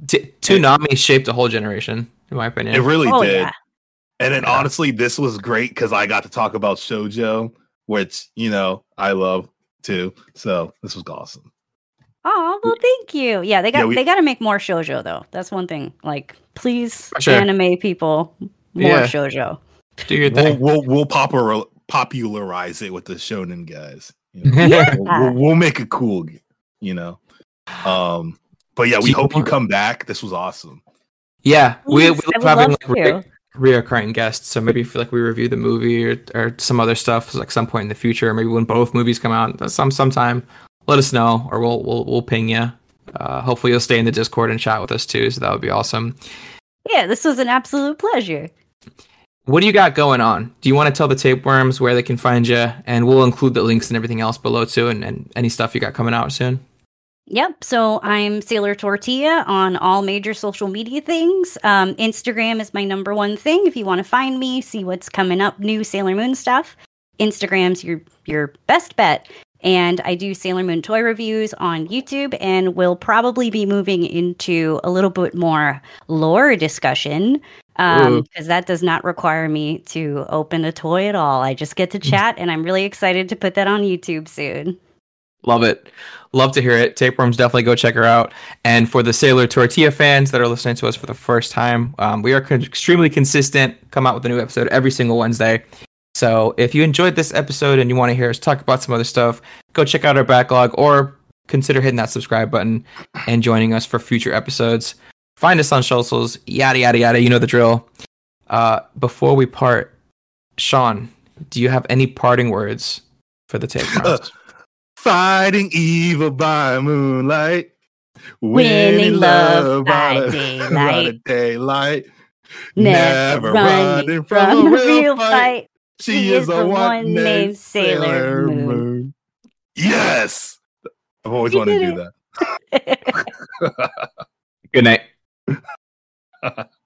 T- Toonami shaped a whole generation, in my opinion. It really oh did. yeah. And then Yeah. honestly, this was great because I got to talk about shojo, which you know I love too. So this was awesome. Oh well, thank you. Yeah, they got Yeah, we- they got to make more shojo though. That's one thing. Like, please, sure. anime people, more Yeah. shojo. Do your We'll thing. we'll, we'll popar- popularize it with the shonen guys. You know? <laughs> Yeah. we'll, we'll, we'll make it cool, you know. Um, but yeah, we So- hope you come back. This was awesome. Yeah, we, we Please, love having like re- reoccurring guests. So maybe if like we review the movie or, or some other stuff like some point in the future, maybe when both movies come out, some sometime, let us know or we'll we'll we'll ping you. Uh, hopefully you'll stay in the Discord and chat with us too. So that would be awesome. Yeah, this was an absolute pleasure. What do you got going on? Do you want to tell the tapeworms where they can find you? And we'll include the links and everything else below too, and, and any stuff you got coming out soon. Yep. So I'm Sailor Tortilla on all major social media things. Um, Instagram is my number one thing. If you want to find me, see what's coming up, new Sailor Moon stuff. Instagram's your your best bet. And I do Sailor Moon toy reviews on YouTube, and we'll probably be moving into a little bit more lore discussion because that does not require me to open a toy at all. I just get to <laughs> chat, and I'm really excited to put that on YouTube soon. Love it. Love to hear it. Tapeworms, definitely go check her out. And for the Sailor Tortilla fans that are listening to us for the first time, um, we are con- extremely consistent. Come out with a new episode every single Wednesday. So if you enjoyed this episode and you want to hear us talk about some other stuff, go check out our backlog or consider hitting that subscribe button and joining us for future episodes. Find us on socials, yada yada yada. You know the drill. Uh, before we part, Sean, do you have any parting words for the tapeworms? <laughs> Fighting evil by moonlight. Winning love by by daylight. daylight. Never running from a real fight. She is the one named Sailor Moon. Yes! I've always You wanted to do it. that. <laughs> Good night. <laughs>